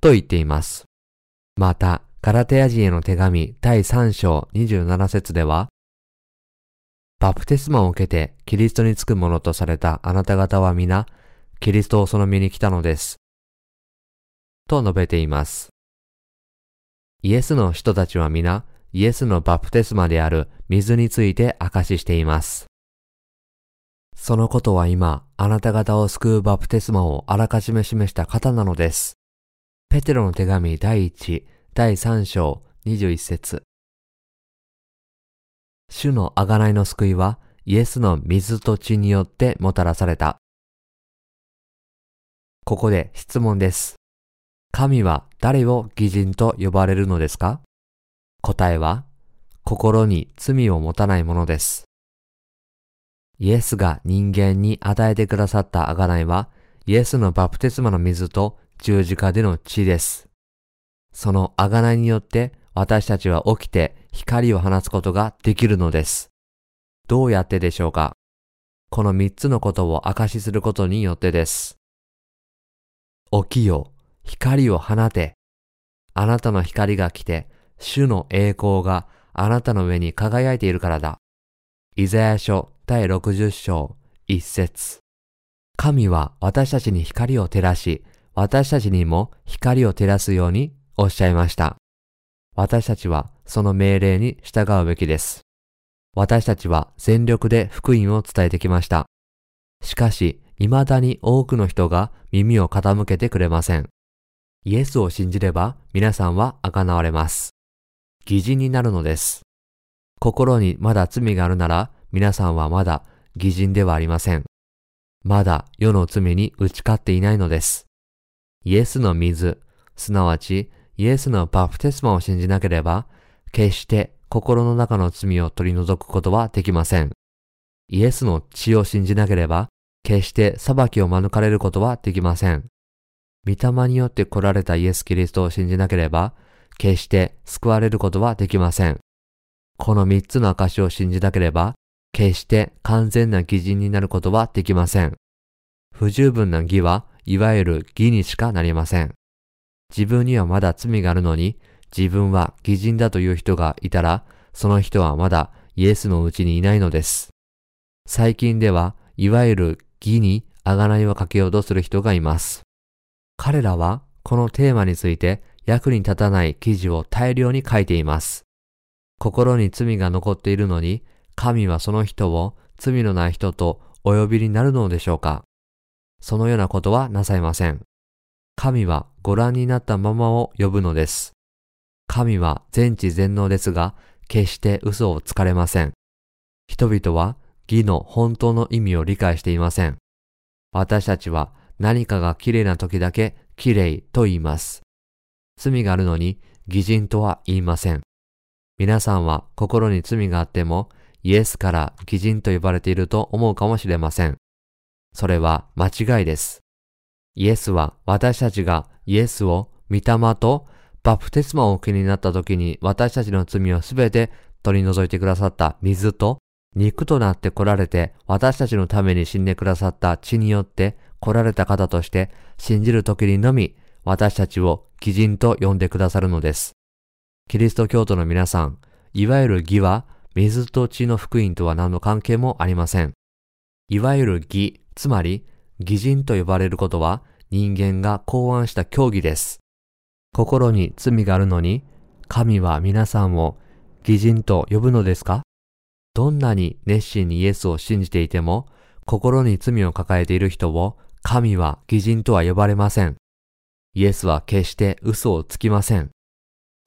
Speaker 1: と言っています。また、ガラテヤ人への手紙第3章27節では、バプテスマを受けてキリストにつくものとされたあなた方は皆、キリストをその身に来たのです。と述べています。イエスの人たちは皆、イエスのバプテスマである水について証ししています。そのことは今、あなた方を救うバプテスマをあらかじめ示した方なのです。ペテロの手紙第1、第3章21節主の贖いの救いは、イエスの水と血によってもたらされた。ここで質問です。神は誰を義人と呼ばれるのですか？答えは、心に罪を持たないものです。イエスが人間に与えてくださった贖いは、イエスのバプテスマの水と十字架での血です。その贖いによって私たちは起きて光を放つことができるのです。どうやってでしょうか？この三つのことを証しすることによってです。起きよ、光を放て。あなたの光が来て、主の栄光があなたの上に輝いているからだ。イザヤ書第60章一節神は私たちに光を照らし、私たちにも光を照らすようにおっしゃいました。私たちはその命令に従うべきです。私たちは全力で福音を伝えてきました。しかし、未だに多くの人が耳を傾けてくれません。イエスを信じれば皆さんは贖われます。義人になるのです。心にまだ罪があるなら皆さんはまだ偽人ではありません。まだ世の罪に打ち勝っていないのです。イエスの水、すなわちイエスのバプテスマを信じなければ、決して心の中の罪を取り除くことはできません。イエスの血を信じなければ、決して裁きを免れることはできません。御霊によって来られたイエス・キリストを信じなければ、決して救われることはできません。この三つの証を信じなければ、決して完全な義人になることはできません。不十分な義はいわゆる義にしかなりません。自分にはまだ罪があるのに、自分は義人だという人がいたら、その人はまだイエスのうちにいないのです。最近では、いわゆる義に贖いをかけようとする人がいます。彼らは、このテーマについて役に立たない記事を大量に書いています。心に罪が残っているのに、神はその人を罪のない人とお呼びになるのでしょうかそのようなことはなさいません。神はご覧になったままを呼ぶのです。神は全知全能ですが、決して嘘をつかれません。人々は義の本当の意味を理解していません。私たちは何かが綺麗な時だけ綺麗と言います。罪があるのに偽人とは言いません。皆さんは心に罪があってもイエスから偽人と呼ばれていると思うかもしれません。それは間違いです。イエスは私たちがイエスを御霊とバプテスマをお受けになった時に私たちの罪をすべて取り除いてくださった水と肉となって来られて私たちのために死んでくださった血によって来られた方として信じる時にのみ私たちを義人と呼んでくださるのです。キリスト教徒の皆さん、いわゆる義は水と血の福音とは何の関係もありません。いわゆる義、つまり義人と呼ばれることは人間が考案した教義です。心に罪があるのに、神は皆さんを義人と呼ぶのですか？どんなに熱心にイエスを信じていても、心に罪を抱えている人を神は義人とは呼ばれません。イエスは決して嘘をつきません。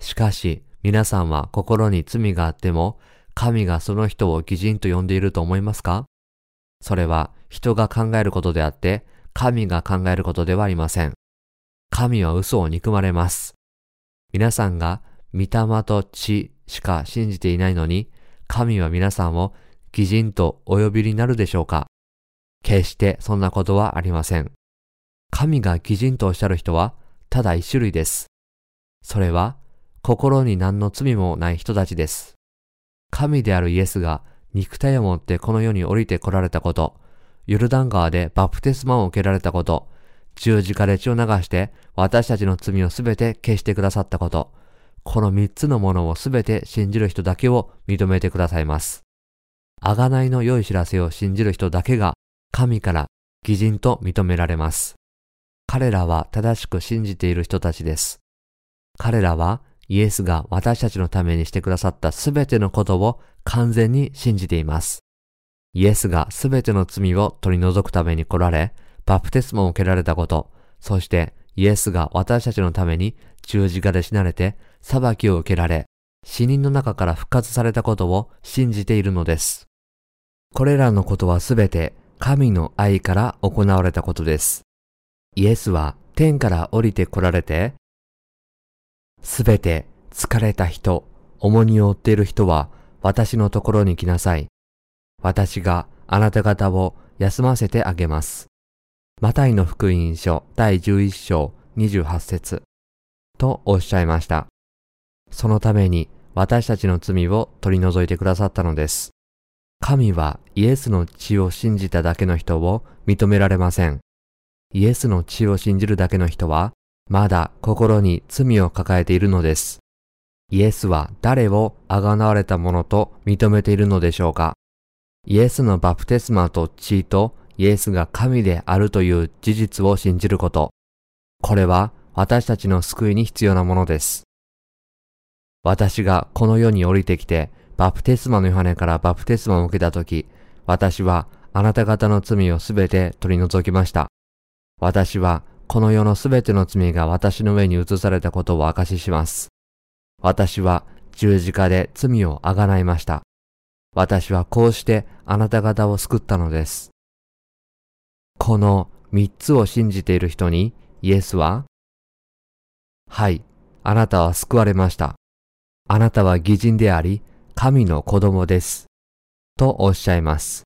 Speaker 1: しかし、皆さんは心に罪があっても、神がその人を義人と呼んでいると思いますか？それは人が考えることであって、神が考えることではありません。神は嘘を憎まれます。皆さんが御霊と血しか信じていないのに、神は皆さんを義人とお呼びになるでしょうか？決してそんなことはありません。神が義人とおっしゃる人はただ一種類です。それは心に何の罪もない人たちです。神であるイエスが肉体を持ってこの世に降りて来られたこと、ヨルダン川でバプテスマを受けられたこと、十字架で血を流して私たちの罪をすべて消してくださったこと、この三つのものをすべて信じる人だけを認めてくださいます。あがないの良い知らせを信じる人だけが神から義人と認められます。彼らは正しく信じている人たちです。彼らはイエスが私たちのためにしてくださったすべてのことを完全に信じています。イエスがすべての罪を取り除くために来られ、バプテスマを受けられたこと、そしてイエスが私たちのために十字架で死なれて裁きを受けられ、死人の中から復活されたことを信じているのです。これらのことはすべて神の愛から行われたことです。イエスは天から降りて来られて、すべて疲れた人、重荷を負っている人は私のところに来なさい。私があなた方を休ませてあげます。マタイの福音書第11章28節とおっしゃいました。そのために私たちの罪を取り除いてくださったのです。神はイエスの血を信じただけの人を認められません。イエスの血を信じるだけの人は、まだ心に罪を抱えているのです。イエスは誰をあがなわれたものと認めているのでしょうかイエスのバプテスマと血とイエスが神であるという事実を信じること。これは私たちの救いに必要なものです。私がこの世に降りてきて、バプテスマのヨハネからバプテスマを受けたとき、私はあなた方の罪をすべて取り除きました。私はこの世のすべての罪が私の上に移されたことを証しします。私は十字架で罪をあがないました。私はこうしてあなた方を救ったのです。この三つを信じている人にイエスは、はい、あなたは救われました。あなたは義人であり、神の子供です。とおっしゃいます。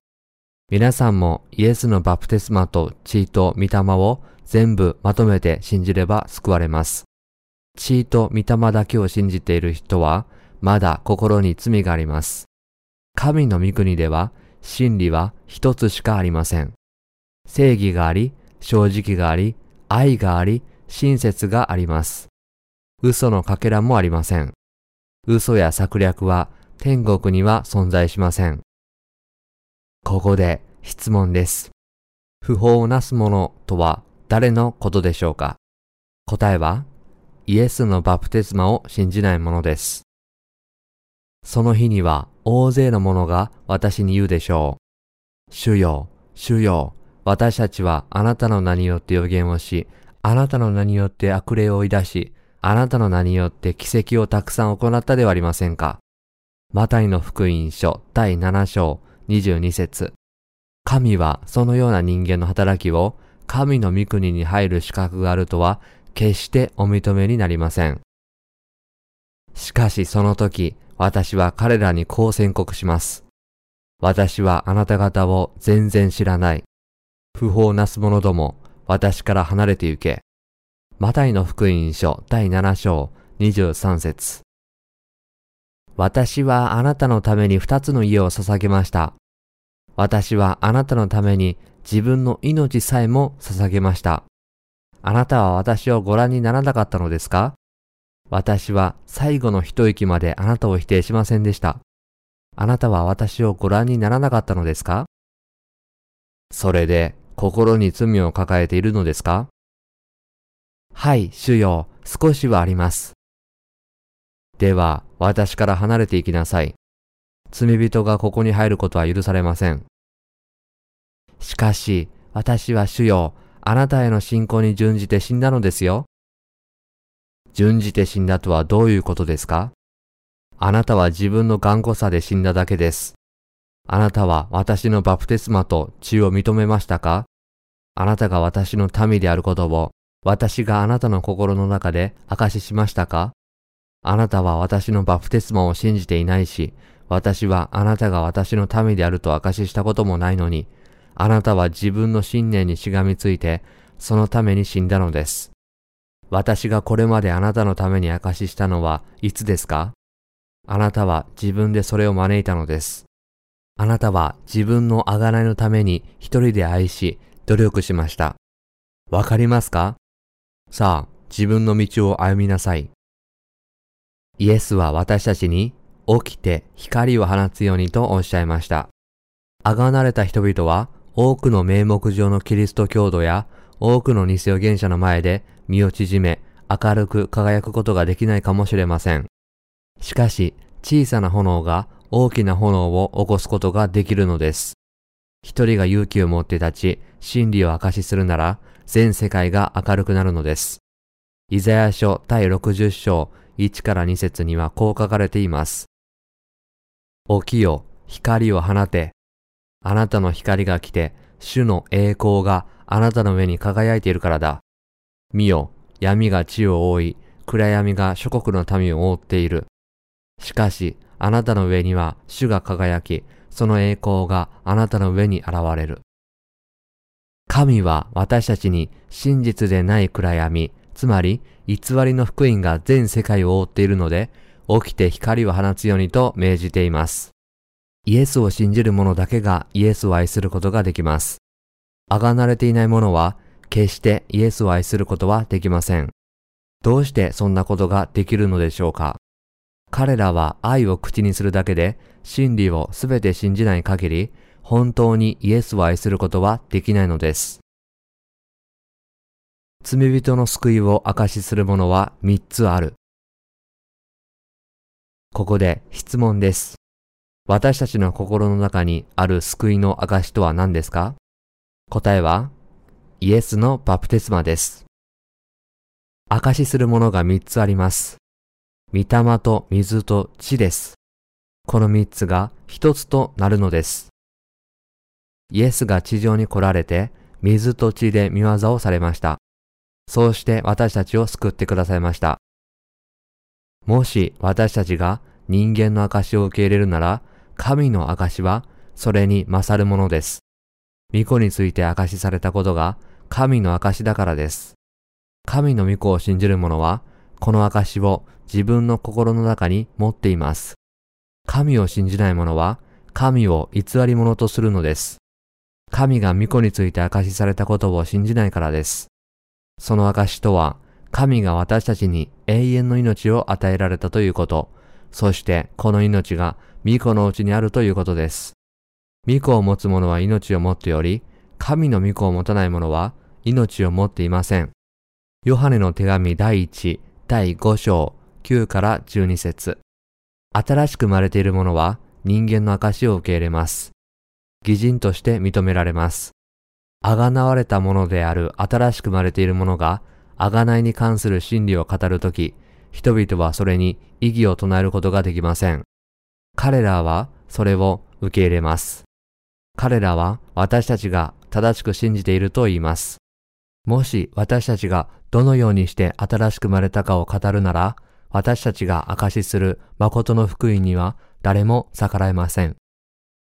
Speaker 1: 皆さんもイエスのバプテスマと血と御霊を全部まとめて信じれば救われます。血と御霊だけを信じている人は、まだ心に罪があります。神の御国では、真理は一つしかありません。正義があり、正直があり、愛があり、親切があります。嘘のかけらもありません。嘘や策略は天国には存在しません。ここで質問です。不法をなす者とは誰のことでしょうか？答えは、イエスのバプテスマを信じない者です。その日には大勢の者が私に言うでしょう。主よ、主よ、私たちはあなたの名によって予言をし、あなたの名によって悪霊を追い出し、あなたの名によって奇跡をたくさん行ったではありませんか？マタイの福音書第7章22節神はそのような人間の働きを神の御国に入る資格があるとは決してお認めになりません。しかしその時、私は彼らにこう宣告します。私はあなた方を全然知らない。不法なす者ども、私から離れて行け。マタイの福音書第7章23節私はあなたのために二つの家を捧げました。私はあなたのために自分の命さえも捧げました。あなたは私をご覧にならなかったのですか？私は最後の一息まであなたを否定しませんでした。あなたは私をご覧にならなかったのですか？それで心に罪を抱えているのですか？はい、主よ、少しはあります。では、私から離れて行きなさい。罪人がここに入ることは許されません。しかし、私は主よ、あなたへの信仰に準じて死んだのですよ。準じて死んだとはどういうことですか？あなたは自分の頑固さで死んだだけです。あなたは私のバプテスマと血を認めましたか？あなたが私の民であることを私があなたの心の中で証ししましたか？あなたは私のバプテスマを信じていないし、私はあなたが私の民であると証ししたこともないのに、あなたは自分の信念にしがみついて、そのために死んだのです。私がこれまであなたのために証ししたのはいつですか？あなたは自分でそれを招いたのです。あなたは自分の贖いのために一人で愛し、努力しました。わかりますか？さあ、自分の道を歩みなさい。イエスは私たちに起きて光を放つようにとおっしゃいました。あがなれた人々は多くの名目上のキリスト教徒や多くの偽予言者の前で身を縮め明るく輝くことができないかもしれません。しかし小さな炎が大きな炎を起こすことができるのです。一人が勇気を持って立ち真理を明かしするなら全世界が明るくなるのです。イザヤ書第60章1から2節にはこう書かれています。起きよ、光を放て。あなたの光が来て、主の栄光があなたの上に輝いているからだ。見よ、闇が地を覆い、暗闇が諸国の民を覆っている。しかし、あなたの上には主が輝き、その栄光があなたの上に現れる。神は私たちに真実でない暗闇、つまり偽りの福音が全世界を覆っているので、起きて光を放つようにと命じています。イエスを信じる者だけがイエスを愛することができます。あがなれていない者は、決してイエスを愛することはできません。どうしてそんなことができるのでしょうか彼らは愛を口にするだけで真理をすべて信じない限り本当にイエスを愛することはできないのです。罪人の救いを証しするものは三つある。ここで質問です。私たちの心の中にある救いの証とは何ですか？答えは、イエスのバプテスマです。証しするものが三つあります。御霊と水と地です。この三つが一つとなるのです。イエスが地上に来られて、水と血で見業をされました。そうして私たちを救ってくださいました。もし私たちが人間の証を受け入れるなら、神の証はそれに勝るものです。御子について証しされたことが神の証だからです。神の御子を信じる者は、この証を自分の心の中に持っています。神を信じない者は、神を偽り者とするのです。神が御子について証しされたことを信じないからです。その証とは、神が私たちに永遠の命を与えられたということ、そしてこの命が御子のうちにあるということです。御子を持つ者は命を持っており、神の御子を持たない者は命を持っていません。ヨハネの手紙第1、第5章、9から12節新しく生まれている者は人間の証を受け入れます。偽人として認められます。あがなわれたものである新しく生まれている者が、あがないに関する真理を語るとき、人々はそれに異議を唱えることができません。彼らはそれを受け入れます。彼らは私たちが正しく信じていると言います。もし私たちがどのようにして新しく生まれたかを語るなら、私たちが証しする誠の福音には誰も逆らえません。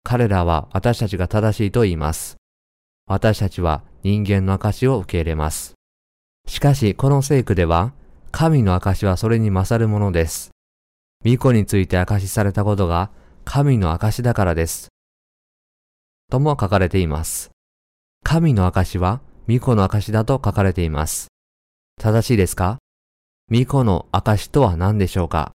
Speaker 1: 彼らは私たちが正しいと言います。私たちは人間の証を受け入れます。しかし、この聖句では、神の証はそれに勝るものです。巫女について証しされたことが神の証だからです。とも書かれています。神の証は巫女の証だと書かれています。正しいですか？巫女の証とは何でしょうか？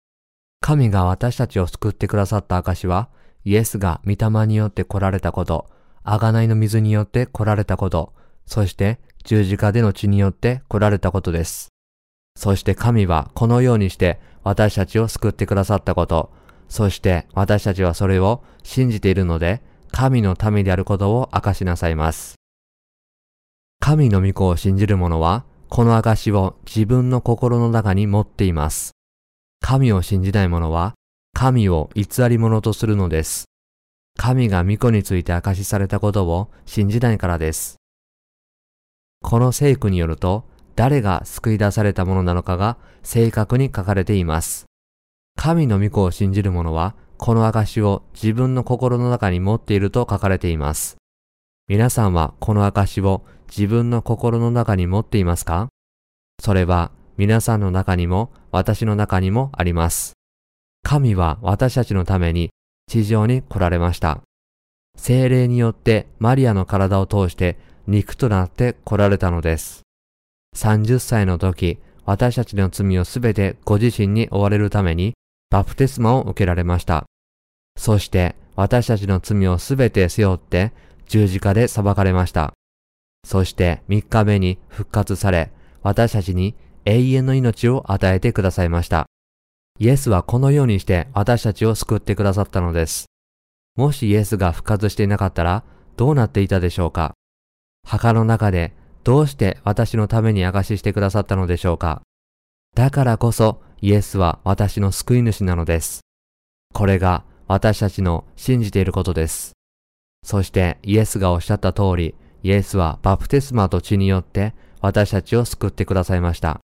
Speaker 1: 神が私たちを救ってくださった証は、イエスが御霊によって来られたこと、贖いの水によって来られたこと、そして十字架での血によって来られたことです。そして神はこのようにして私たちを救ってくださったこと、そして私たちはそれを信じているので、神の民であることを明かしなさいます。神の御子を信じる者は、この証を自分の心の中に持っています。神を信じない者は、神を偽り者とするのです。神が御子について証しされたことを信じないからです。この聖句によると、誰が救い出されたものなのかが正確に書かれています。神の御子を信じる者は、この証を自分の心の中に持っていると書かれています。皆さんはこの証を自分の心の中に持っていますか？それは皆さんの中にも私の中にもあります。神は私たちのために地上に来られました。精霊によってマリアの体を通して肉となって来られたのです。30歳の時、私たちの罪をすべてご自身に追われるためにバプテスマを受けられました。そして私たちの罪をすべて背負って十字架で裁かれました。そして三日目に復活され、私たちに永遠の命を与えてくださいました。イエスはこのようにして私たちを救ってくださったのです。もしイエスが復活していなかったらどうなっていたでしょうか？墓の中でどうして私のために証ししてくださったのでしょうか？だからこそイエスは私の救い主なのです。これが私たちの信じていることです。そしてイエスがおっしゃった通り、イエスはバプテスマと血によって私たちを救ってくださいました。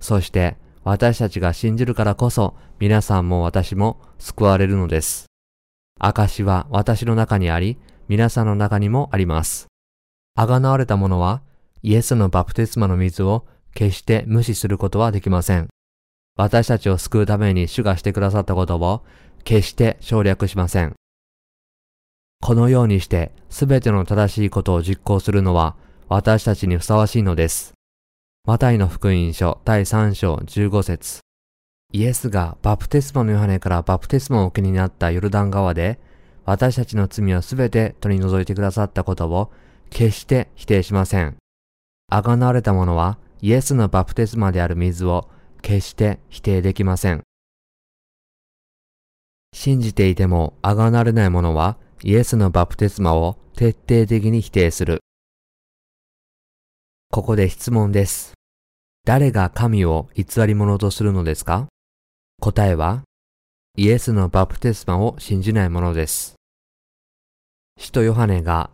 Speaker 1: そして私たちが信じるからこそ皆さんも私も救われるのです。証は私の中にあり、皆さんの中にもあります。あがなわれた者はイエスのバプテスマの水を決して無視することはできません。私たちを救うために主がしてくださったことを決して省略しません。このようにしてすべての正しいことを実行するのは私たちにふさわしいのです。マタイの福音書第3章15節イエスがバプテスマのヨハネからバプテスマを受けになったヨルダン川で私たちの罪をすべて取り除いてくださったことを決して否定しません。あがなわれた者はイエスのバプテスマである水を決して否定できません。信じていてもあがなれない者はイエスのバプテスマを徹底的に否定する。ここで質問です。誰が神を偽り者とするのですか？答えは、イエスのバプテスマを信じない者です。使徒ヨハネが、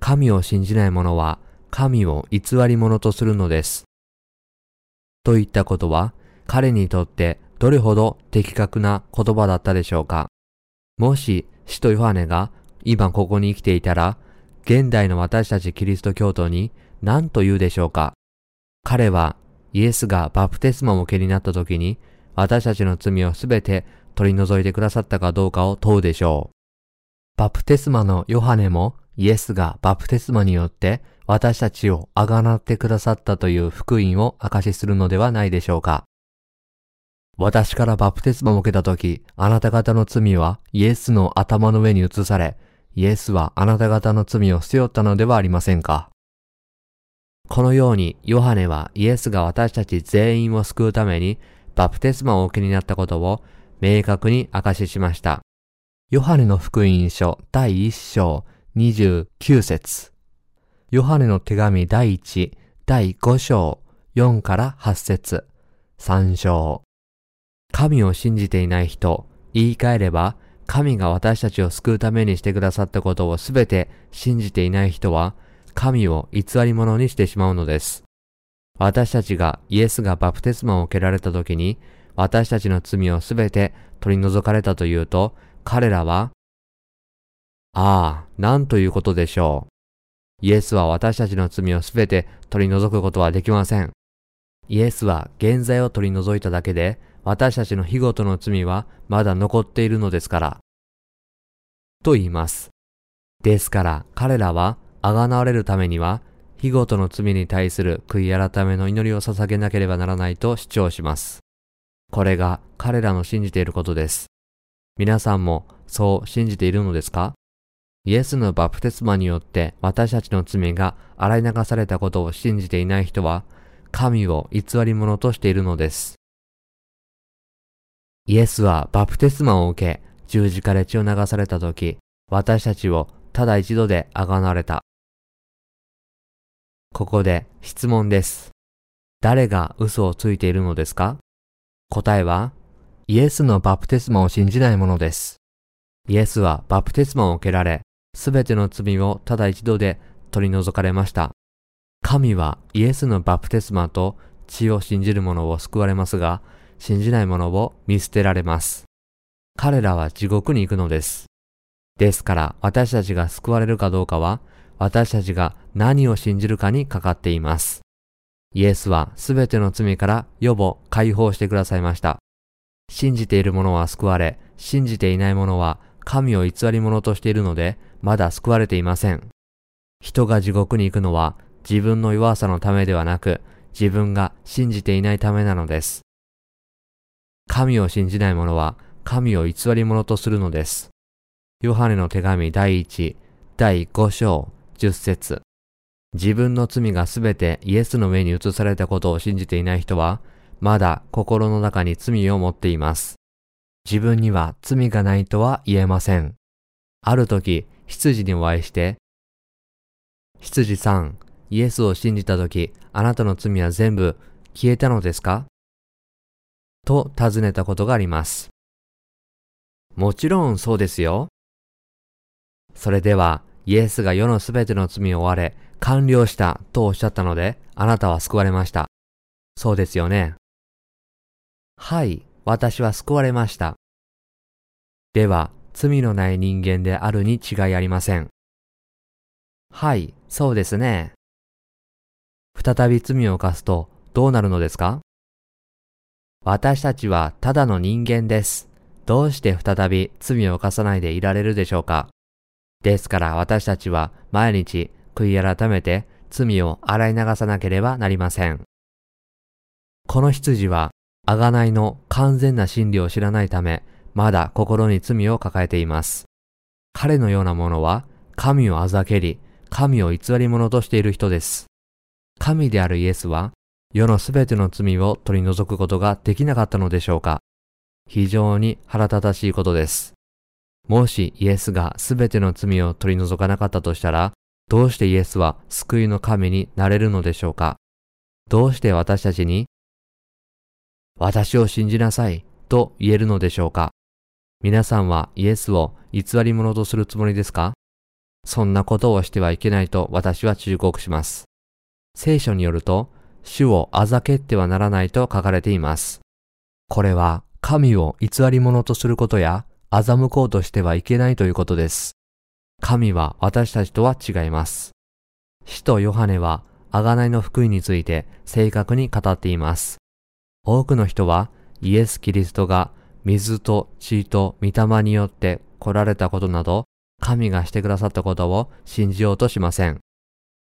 Speaker 1: 神を信じない者は神を偽り者とするのです。といったことは、彼にとってどれほど的確な言葉だったでしょうか？もし、使徒ヨハネが今ここに生きていたら、現代の私たちキリスト教徒に何と言うでしょうか。彼はイエスがバプテスマを受けになった時に、私たちの罪をすべて取り除いてくださったかどうかを問うでしょう。バプテスマのヨハネもイエスがバプテスマによって私たちをあがなってくださったという福音を証しするのではないでしょうか。私からバプテスマを受けたとき、あなた方の罪はイエスの頭の上に移され、イエスはあなた方の罪を背負ったのではありませんか。このように、ヨハネはイエスが私たち全員を救うために、バプテスマをお受けになったことを明確に証ししました。ヨハネの福音書第1章29節ヨハネの手紙第1、第5章、4から8節、3章。神を信じていない人、言い換えれば、神が私たちを救うためにしてくださったことをすべて信じていない人は、神を偽り者にしてしまうのです。私たちがイエスがバプテスマを受けられた時に、私たちの罪をすべて取り除かれたというと、彼らは、ああ、なんということでしょう。イエスは私たちの罪をすべて取り除くことはできません。イエスは現在を取り除いただけで、私たちの日ごとの罪はまだ残っているのですから。と言います。ですから彼らは贖われるためには、日ごとの罪に対する悔い改めの祈りを捧げなければならないと主張します。これが彼らの信じていることです。皆さんもそう信じているのですか？イエスのバプテスマによって私たちの罪が洗い流されたことを信じていない人は、神を偽り者としているのです。イエスはバプテスマを受け、十字架で血を流された時、私たちをただ一度で贖われた。ここで質問です。誰が嘘をついているのですか？答えは、イエスのバプテスマを信じないものです。イエスはバプテスマを受けられ、すべての罪をただ一度で取り除かれました。神はイエスのバプテスマと血を信じる者を救われますが、信じない者を見捨てられます。彼らは地獄に行くのです。ですから私たちが救われるかどうかは、私たちが何を信じるかにかかっています。イエスはすべての罪から予防、解放してくださいました。信じている者は救われ、信じていない者は神を偽り者としているので、まだ救われていません。人が地獄に行くのは自分の弱さのためではなく、自分が信じていないためなのです。神を信じない者は神を偽り者とするのです。ヨハネの手紙第1、第5章、10節自分の罪がすべてイエスの上に移されたことを信じていない人は、まだ心の中に罪を持っています。自分には罪がないとは言えません。ある時、羊にお会いして、羊さん、イエスを信じた時、あなたの罪は全部消えたのですか？と尋ねたことがあります。もちろんそうですよ。それでは、イエスが世のすべての罪を追われ、完了したとおっしゃったので、あなたは救われました。そうですよね。はい、私は救われました。では、罪のない人間であるに違いありません。はい、そうですね。再び罪を犯すとどうなるのですか？私たちはただの人間です。どうして再び罪を犯さないでいられるでしょうか？ですから私たちは毎日悔い改めて罪を洗い流さなければなりません。この羊は、贖いの完全な真理を知らないため、まだ心に罪を抱えています。彼のような者は、神をあざけり、神を偽り者としている人です。神であるイエスは、世のすべての罪を取り除くことができなかったのでしょうか非常に腹立たしいことです。もしイエスがすべての罪を取り除かなかったとしたら、どうしてイエスは救いの神になれるのでしょうか？どうして私たちに、私を信じなさいと言えるのでしょうか？皆さんはイエスを偽り者とするつもりですか？そんなことをしてはいけないと私は忠告します。聖書によると、主をあざけってはならないと書かれています。これは神を偽り者とすることや欺こうとしてはいけないということです。神は私たちとは違います。使徒ヨハネは贖いの福音について正確に語っています。多くの人はイエス・キリストが水と血と御霊によって来られたことなど神がしてくださったことを信じようとしません。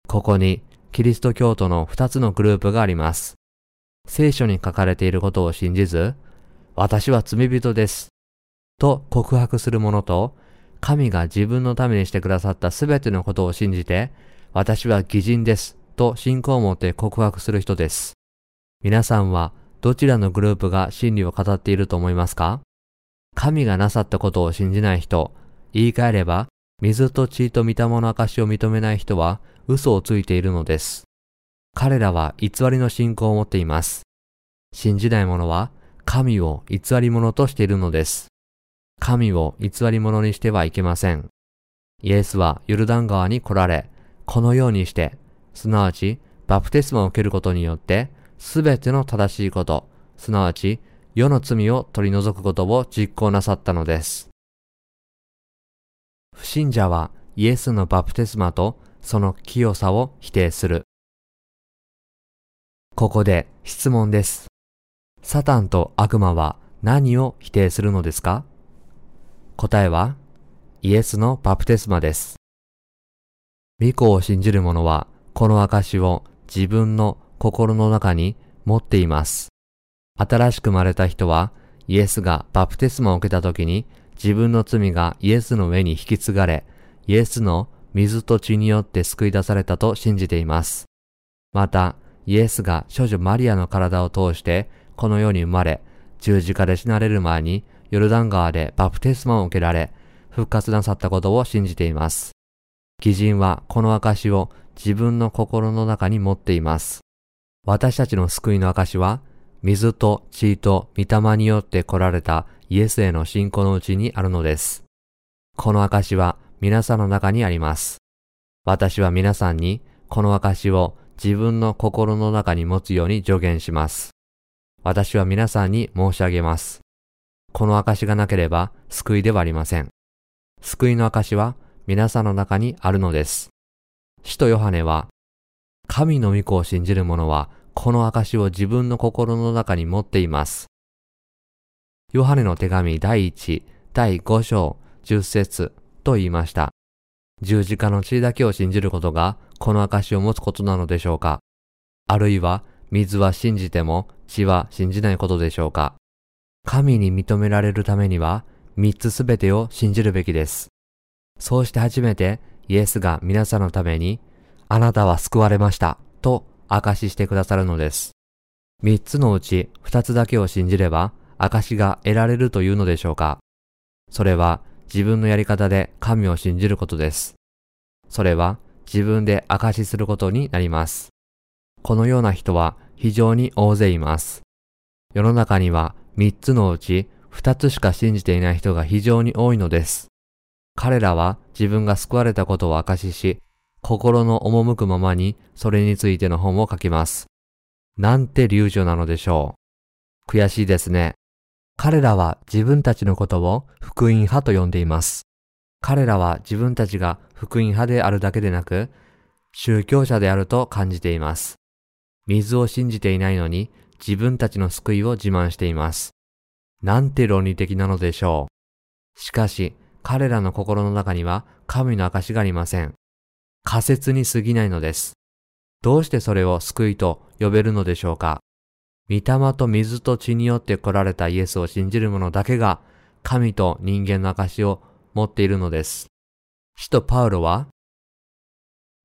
Speaker 1: ここにキリスト教徒の二つのグループがあります。聖書に書かれていることを信じず、私は罪人です。と告白する者と、神が自分のためにしてくださったすべてのことを信じて、私は偽人です。と信仰を持って告白する人です。皆さんはどちらのグループが真理を語っていると思いますか？神がなさったことを信じない人、言い換えれば、水と血と見たもの証を認めない人は嘘をついているのです。彼らは偽りの信仰を持っています。信じない者は神を偽り者としているのです。神を偽り者にしてはいけません。イエスはヨルダン川に来られ、このようにして、すなわちバプテスマを受けることによって、すべての正しいこと、すなわち世の罪を取り除くことを実行なさったのです。不信者はイエスのバプテスマとその清さを否定する。ここで質問です。サタンと悪魔は何を否定するのですか？答えはイエスのバプテスマです。御子を信じる者はこの証を自分の心の中に持っています。新しく生まれた人はイエスがバプテスマを受けた時に自分の罪がイエスの上に引き継がれ、イエスの水と血によって救い出されたと信じています。また、イエスが少女マリアの体を通してこの世に生まれ、十字架で死なれる前にヨルダン川でバプテスマを受けられ、復活なさったことを信じています。義人はこの証を自分の心の中に持っています。私たちの救いの証は、水と血と御霊によって来られたイエスへの信仰のうちにあるのです。この証は皆さんの中にあります。私は皆さんにこの証を自分の心の中に持つように助言します。私は皆さんに申し上げます。この証がなければ救いではありません。救いの証は皆さんの中にあるのです。使徒ヨハネは、神の御子を信じる者はこの証を自分の心の中に持っています。ヨハネの手紙第1、第5章、10節と言いました。十字架の血だけを信じることがこの証を持つことなのでしょうかあるいは水は信じても血は信じないことでしょうか神に認められるためには三つすべてを信じるべきです。そうして初めてイエスが皆さんのためにあなたは救われましたと証ししてくださるのです。三つのうち二つだけを信じれば証が得られるというのでしょうかそれは自分のやり方で神を信じることです。それは自分で証しすることになります。このような人は非常に大勢います。世の中には三つのうち二つしか信じていない人が非常に多いのです。彼らは自分が救われたことを証しし、心の赴くままにそれについての本を書きます。なんて流暢なのでしょう。悔しいですね。彼らは自分たちのことを福音派と呼んでいます。彼らは自分たちが福音派であるだけでなく、宗教者であると感じています。水を信じていないのに自分たちの救いを自慢しています。なんて論理的なのでしょう。しかし、彼らの心の中には神の証がありません。仮説に過ぎないのです。どうしてそれを救いと呼べるのでしょうか御霊と水と血によって来られたイエスを信じる者だけが神と人間の証を持っているのです。使徒パウロは、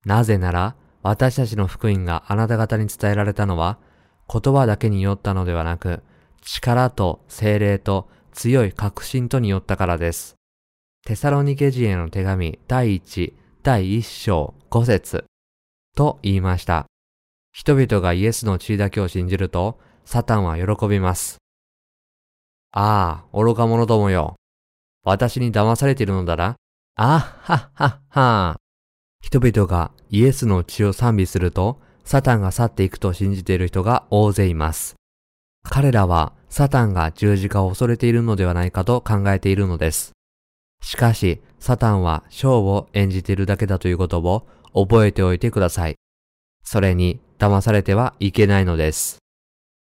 Speaker 1: なぜなら私たちの福音があなた方に伝えられたのは言葉だけによったのではなく力と精霊と強い確信とによったからです。テサロニケ人への手紙第1第1章5節と言いました。人々がイエスの血だけを信じると、サタンは喜びます。ああ、愚か者どもよ。私に騙されているのだな。あはっはっは。人々がイエスの血を賛美すると、サタンが去っていくと信じている人が大勢います。彼らはサタンが十字架を恐れているのではないかと考えているのです。しかし、サタンはショーを演じているだけだということを覚えておいてください。それに騙されてはいけないのです。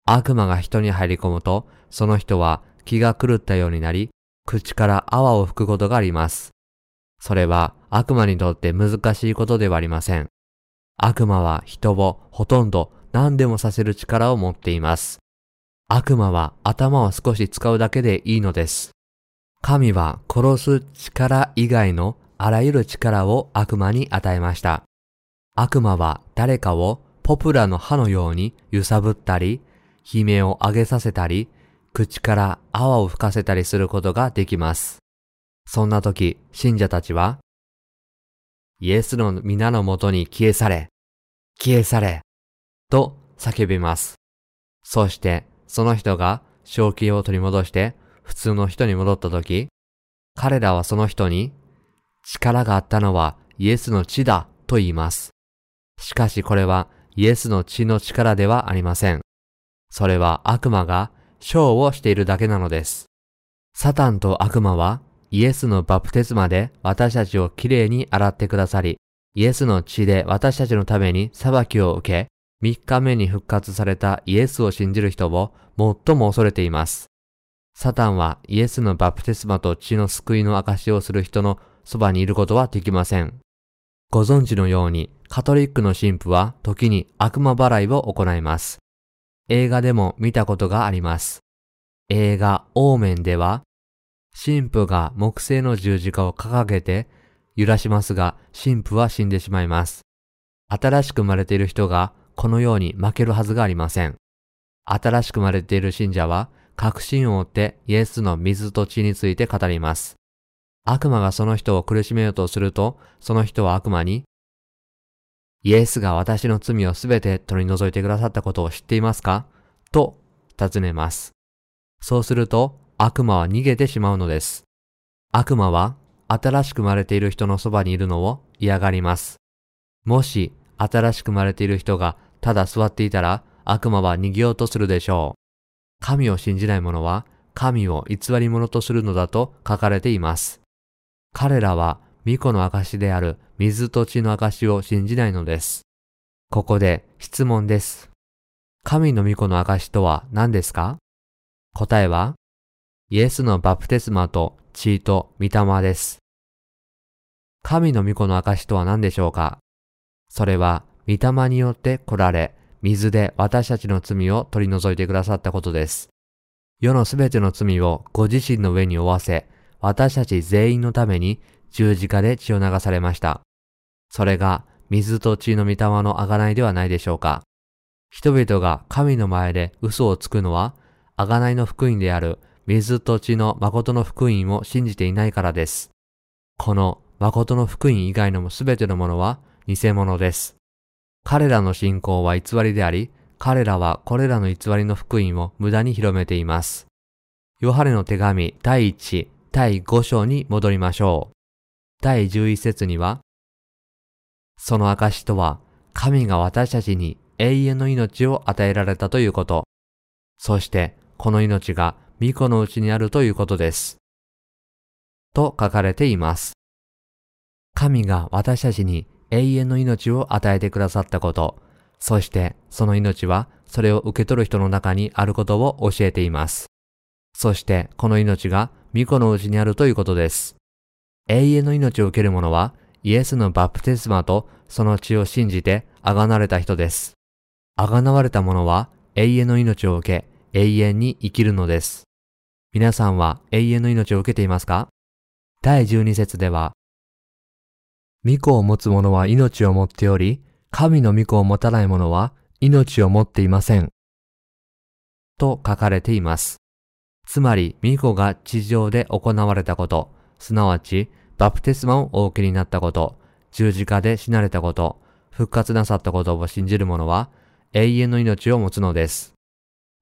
Speaker 1: 悪魔が人に入り込むと、その人は気が狂ったようになり、口から泡を吹くことがあります。それは悪魔にとって難しいことではありません。悪魔は人をほとんど何でもさせる力を持っています。悪魔は頭を少し使うだけでいいのです。神は殺す力以外のあらゆる力を悪魔に与えました。悪魔は誰かをポプラの歯のように揺さぶったり、悲鳴を上げさせたり、口から泡を吹かせたりすることができます。そんな時、信者たちは、イエスの皆のもとに消え去れ、消え去れ、と叫びます。そして、その人が正気を取り戻して普通の人に戻った時、彼らはその人に、力があったのはイエスの血だと言います。しかしこれはイエスの血の力ではありません。それは悪魔がショーをしているだけなのです。サタンと悪魔はイエスのバプテスマで私たちをきれいに洗ってくださり、イエスの血で私たちのために裁きを受け、3日目に復活されたイエスを信じる人を最も恐れています。サタンはイエスのバプテスマと血の救いの証をする人のそばにいることはできません。ご存知のように、カトリックの神父は時に悪魔払いを行います。映画でも見たことがあります。映画オーメンでは、神父が木製の十字架を掲げて揺らしますが、神父は死んでしまいます。新しく生まれている人がこのように負けるはずがありません。新しく生まれている信者は、確信を追ってイエスの水と血について語ります。悪魔がその人を苦しめようとすると、その人は悪魔に、イエスが私の罪をすべて取り除いてくださったことを知っていますか？と尋ねます。そうすると悪魔は逃げてしまうのです。悪魔は新しく生まれている人のそばにいるのを嫌がります。もし新しく生まれている人がただ座っていたら悪魔は逃げようとするでしょう。神を信じない者は神を偽り者とするのだと書かれています。彼らは巫女の証である水と血の証を信じないのです。ここで質問です。神の巫女の証とは何ですか？答えは、イエスのバプテスマと血と御霊です。神の巫女の証とは何でしょうか？それは、御霊によって来られ、水で私たちの罪を取り除いてくださったことです。世のすべての罪をご自身の上に負わせ、私たち全員のために十字架で血を流されました。それが水と血の御霊の贖いではないでしょうか？人々が神の前で嘘をつくのは、贖いの福音である水と血の誠の福音を信じていないからです。この誠の福音以外のすべてのものは偽物です。彼らの信仰は偽りであり、彼らはこれらの偽りの福音を無駄に広めています。ヨハネの手紙第1、第5章に戻りましょう。第11節には、その証とは、神が私たちに永遠の命を与えられたということ。そして、この命が巫女のうちにあるということです。と書かれています。神が私たちに永遠の命を与えてくださったこと、そしてその命はそれを受け取る人の中にあることを教えています。そしてこの命が巫女のうちにあるということです。永遠の命を受ける者はイエスのバプテスマとその血を信じてあがなれた人です。あがなわれた者は永遠の命を受け永遠に生きるのです。皆さんは永遠の命を受けていますか？第12節では御子を持つ者は命を持っており、神の御子を持たない者は命を持っていません。と書かれています。つまり、御子が地上で行われたこと、すなわち、バプテスマをお受けになったこと、十字架で死なれたこと、復活なさったことを信じる者は、永遠の命を持つのです。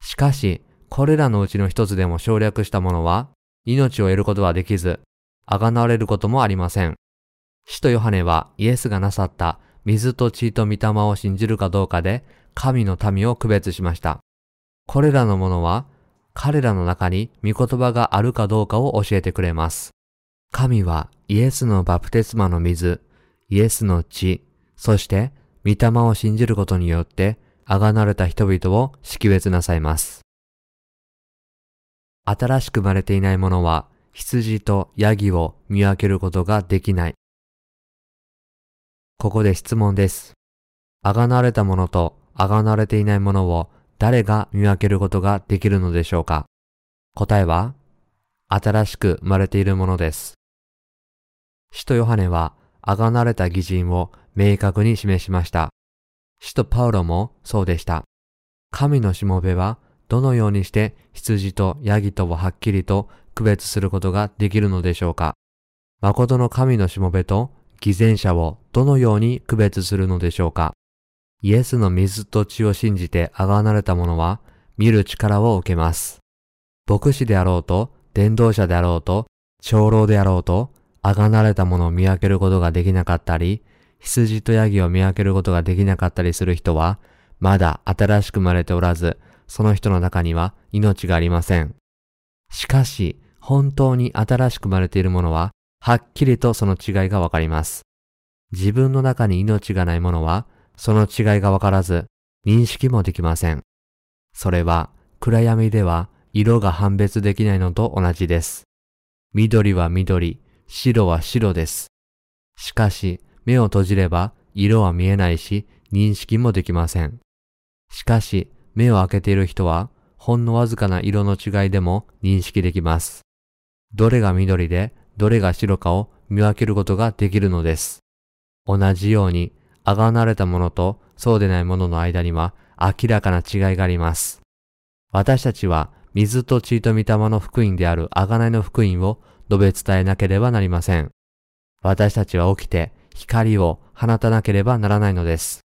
Speaker 1: しかし、これらのうちの一つでも省略した者は、命を得ることはできず、あがなわれることもありません。使徒ヨハネはイエスがなさった水と血と御霊を信じるかどうかで神の民を区別しました。これらのものは彼らの中に御言葉があるかどうかを教えてくれます。神はイエスのバプテスマの水、イエスの血、そして御霊を信じることによってあがなれた人々を識別なさいます。新しく生まれていない者は羊とヤギを見分けることができない。ここで質問です。あがなわれたものとあがなわれていないものを誰が見分けることができるのでしょうか？答えは、新しく生まれているものです。使徒ヨハネは、あがなれた義人を明確に示しました。使徒パウロもそうでした。神のしもべは、どのようにして羊とヤギとをはっきりと区別することができるのでしょうか？誠の神のしもべと偽善者をどのように区別するのでしょうか？イエスの水と血を信じてあがなれた者は見る力を受けます。牧師であろうと、伝道者であろうと、長老であろうと、あがなれた者を見分けることができなかったり、羊とヤギを見分けることができなかったりする人は、まだ新しく生まれておらず、その人の中には命がありません。しかし、本当に新しく生まれているものは、はっきりとその違いがわかります。自分の中に命がないものは、その違いがわからず、認識もできません。それは、暗闇では色が判別できないのと同じです。緑は緑、白は白です。しかし、目を閉じれば色は見えないし、認識もできません。しかし、目を開けている人は、ほんのわずかな色の違いでも認識できます。どれが緑で、どれが白かを見分けることができるのです。同じように、あがなれたものとそうでないものの間には明らかな違いがあります。私たちは水と血と御霊の福音である贖いの福音を述べ伝えなければなりません。私たちは起きて光を放たなければならないのです。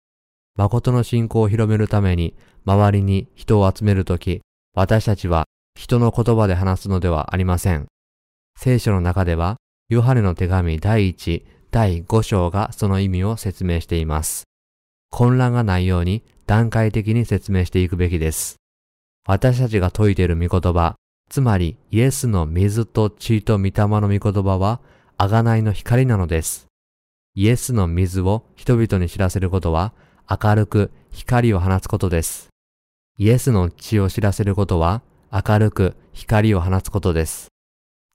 Speaker 1: 誠の信仰を広めるために周りに人を集めるとき、私たちは人の言葉で話すのではありません。聖書の中では、ヨハネの手紙第1、第5章がその意味を説明しています。混乱がないように段階的に説明していくべきです。私たちが説いている御言葉、つまりイエスの水と血と御霊の御言葉は、贖いの光なのです。イエスの水を人々に知らせることは、明るく光を放つことです。イエスの血を知らせることは、明るく光を放つことです。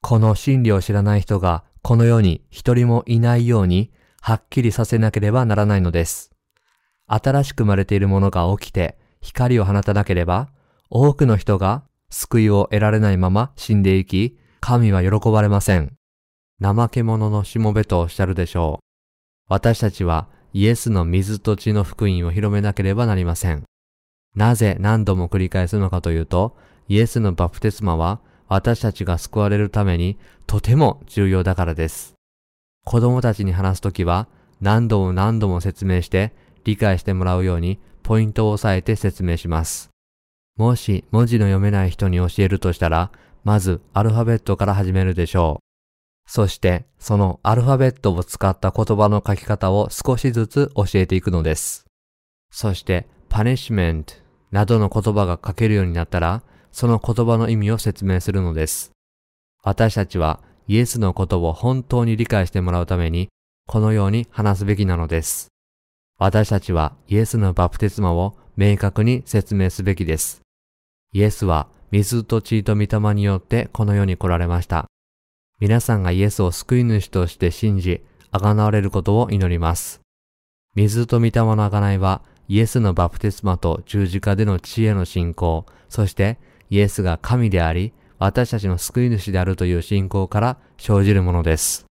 Speaker 1: この真理を知らない人がこの世に一人もいないように、はっきりさせなければならないのです。新しく生まれているものが起きて光を放たなければ、多くの人が救いを得られないまま死んでいき、神は喜ばれません。怠け者のしもべとおっしゃるでしょう。私たちはイエスの水と血の福音を広めなければなりません。なぜ何度も繰り返すのかというと、イエスのバプテスマは私たちが救われるためにとても重要だからです。子供たちに話すときは何度も何度も説明して理解してもらうようにポイントを押さえて説明します。もし文字の読めない人に教えるとしたら、まずアルファベットから始めるでしょう。そしてそのアルファベットを使った言葉の書き方を少しずつ教えていくのです。そしてパニッシュメントなどの言葉が書けるようになったら、その言葉の意味を説明するのです。私たちはイエスのことを本当に理解してもらうために、このように話すべきなのです。私たちはイエスのバプテスマを明確に説明すべきです。イエスは水と血と御霊によってこの世に来られました。皆さんがイエスを救い主として信じ、贖われることを祈ります。水と御霊の贖いは、イエスのバプテスマと十字架での知恵の信仰、そしてイエスが神であり、私たちの救い主であるという信仰から生じるものです。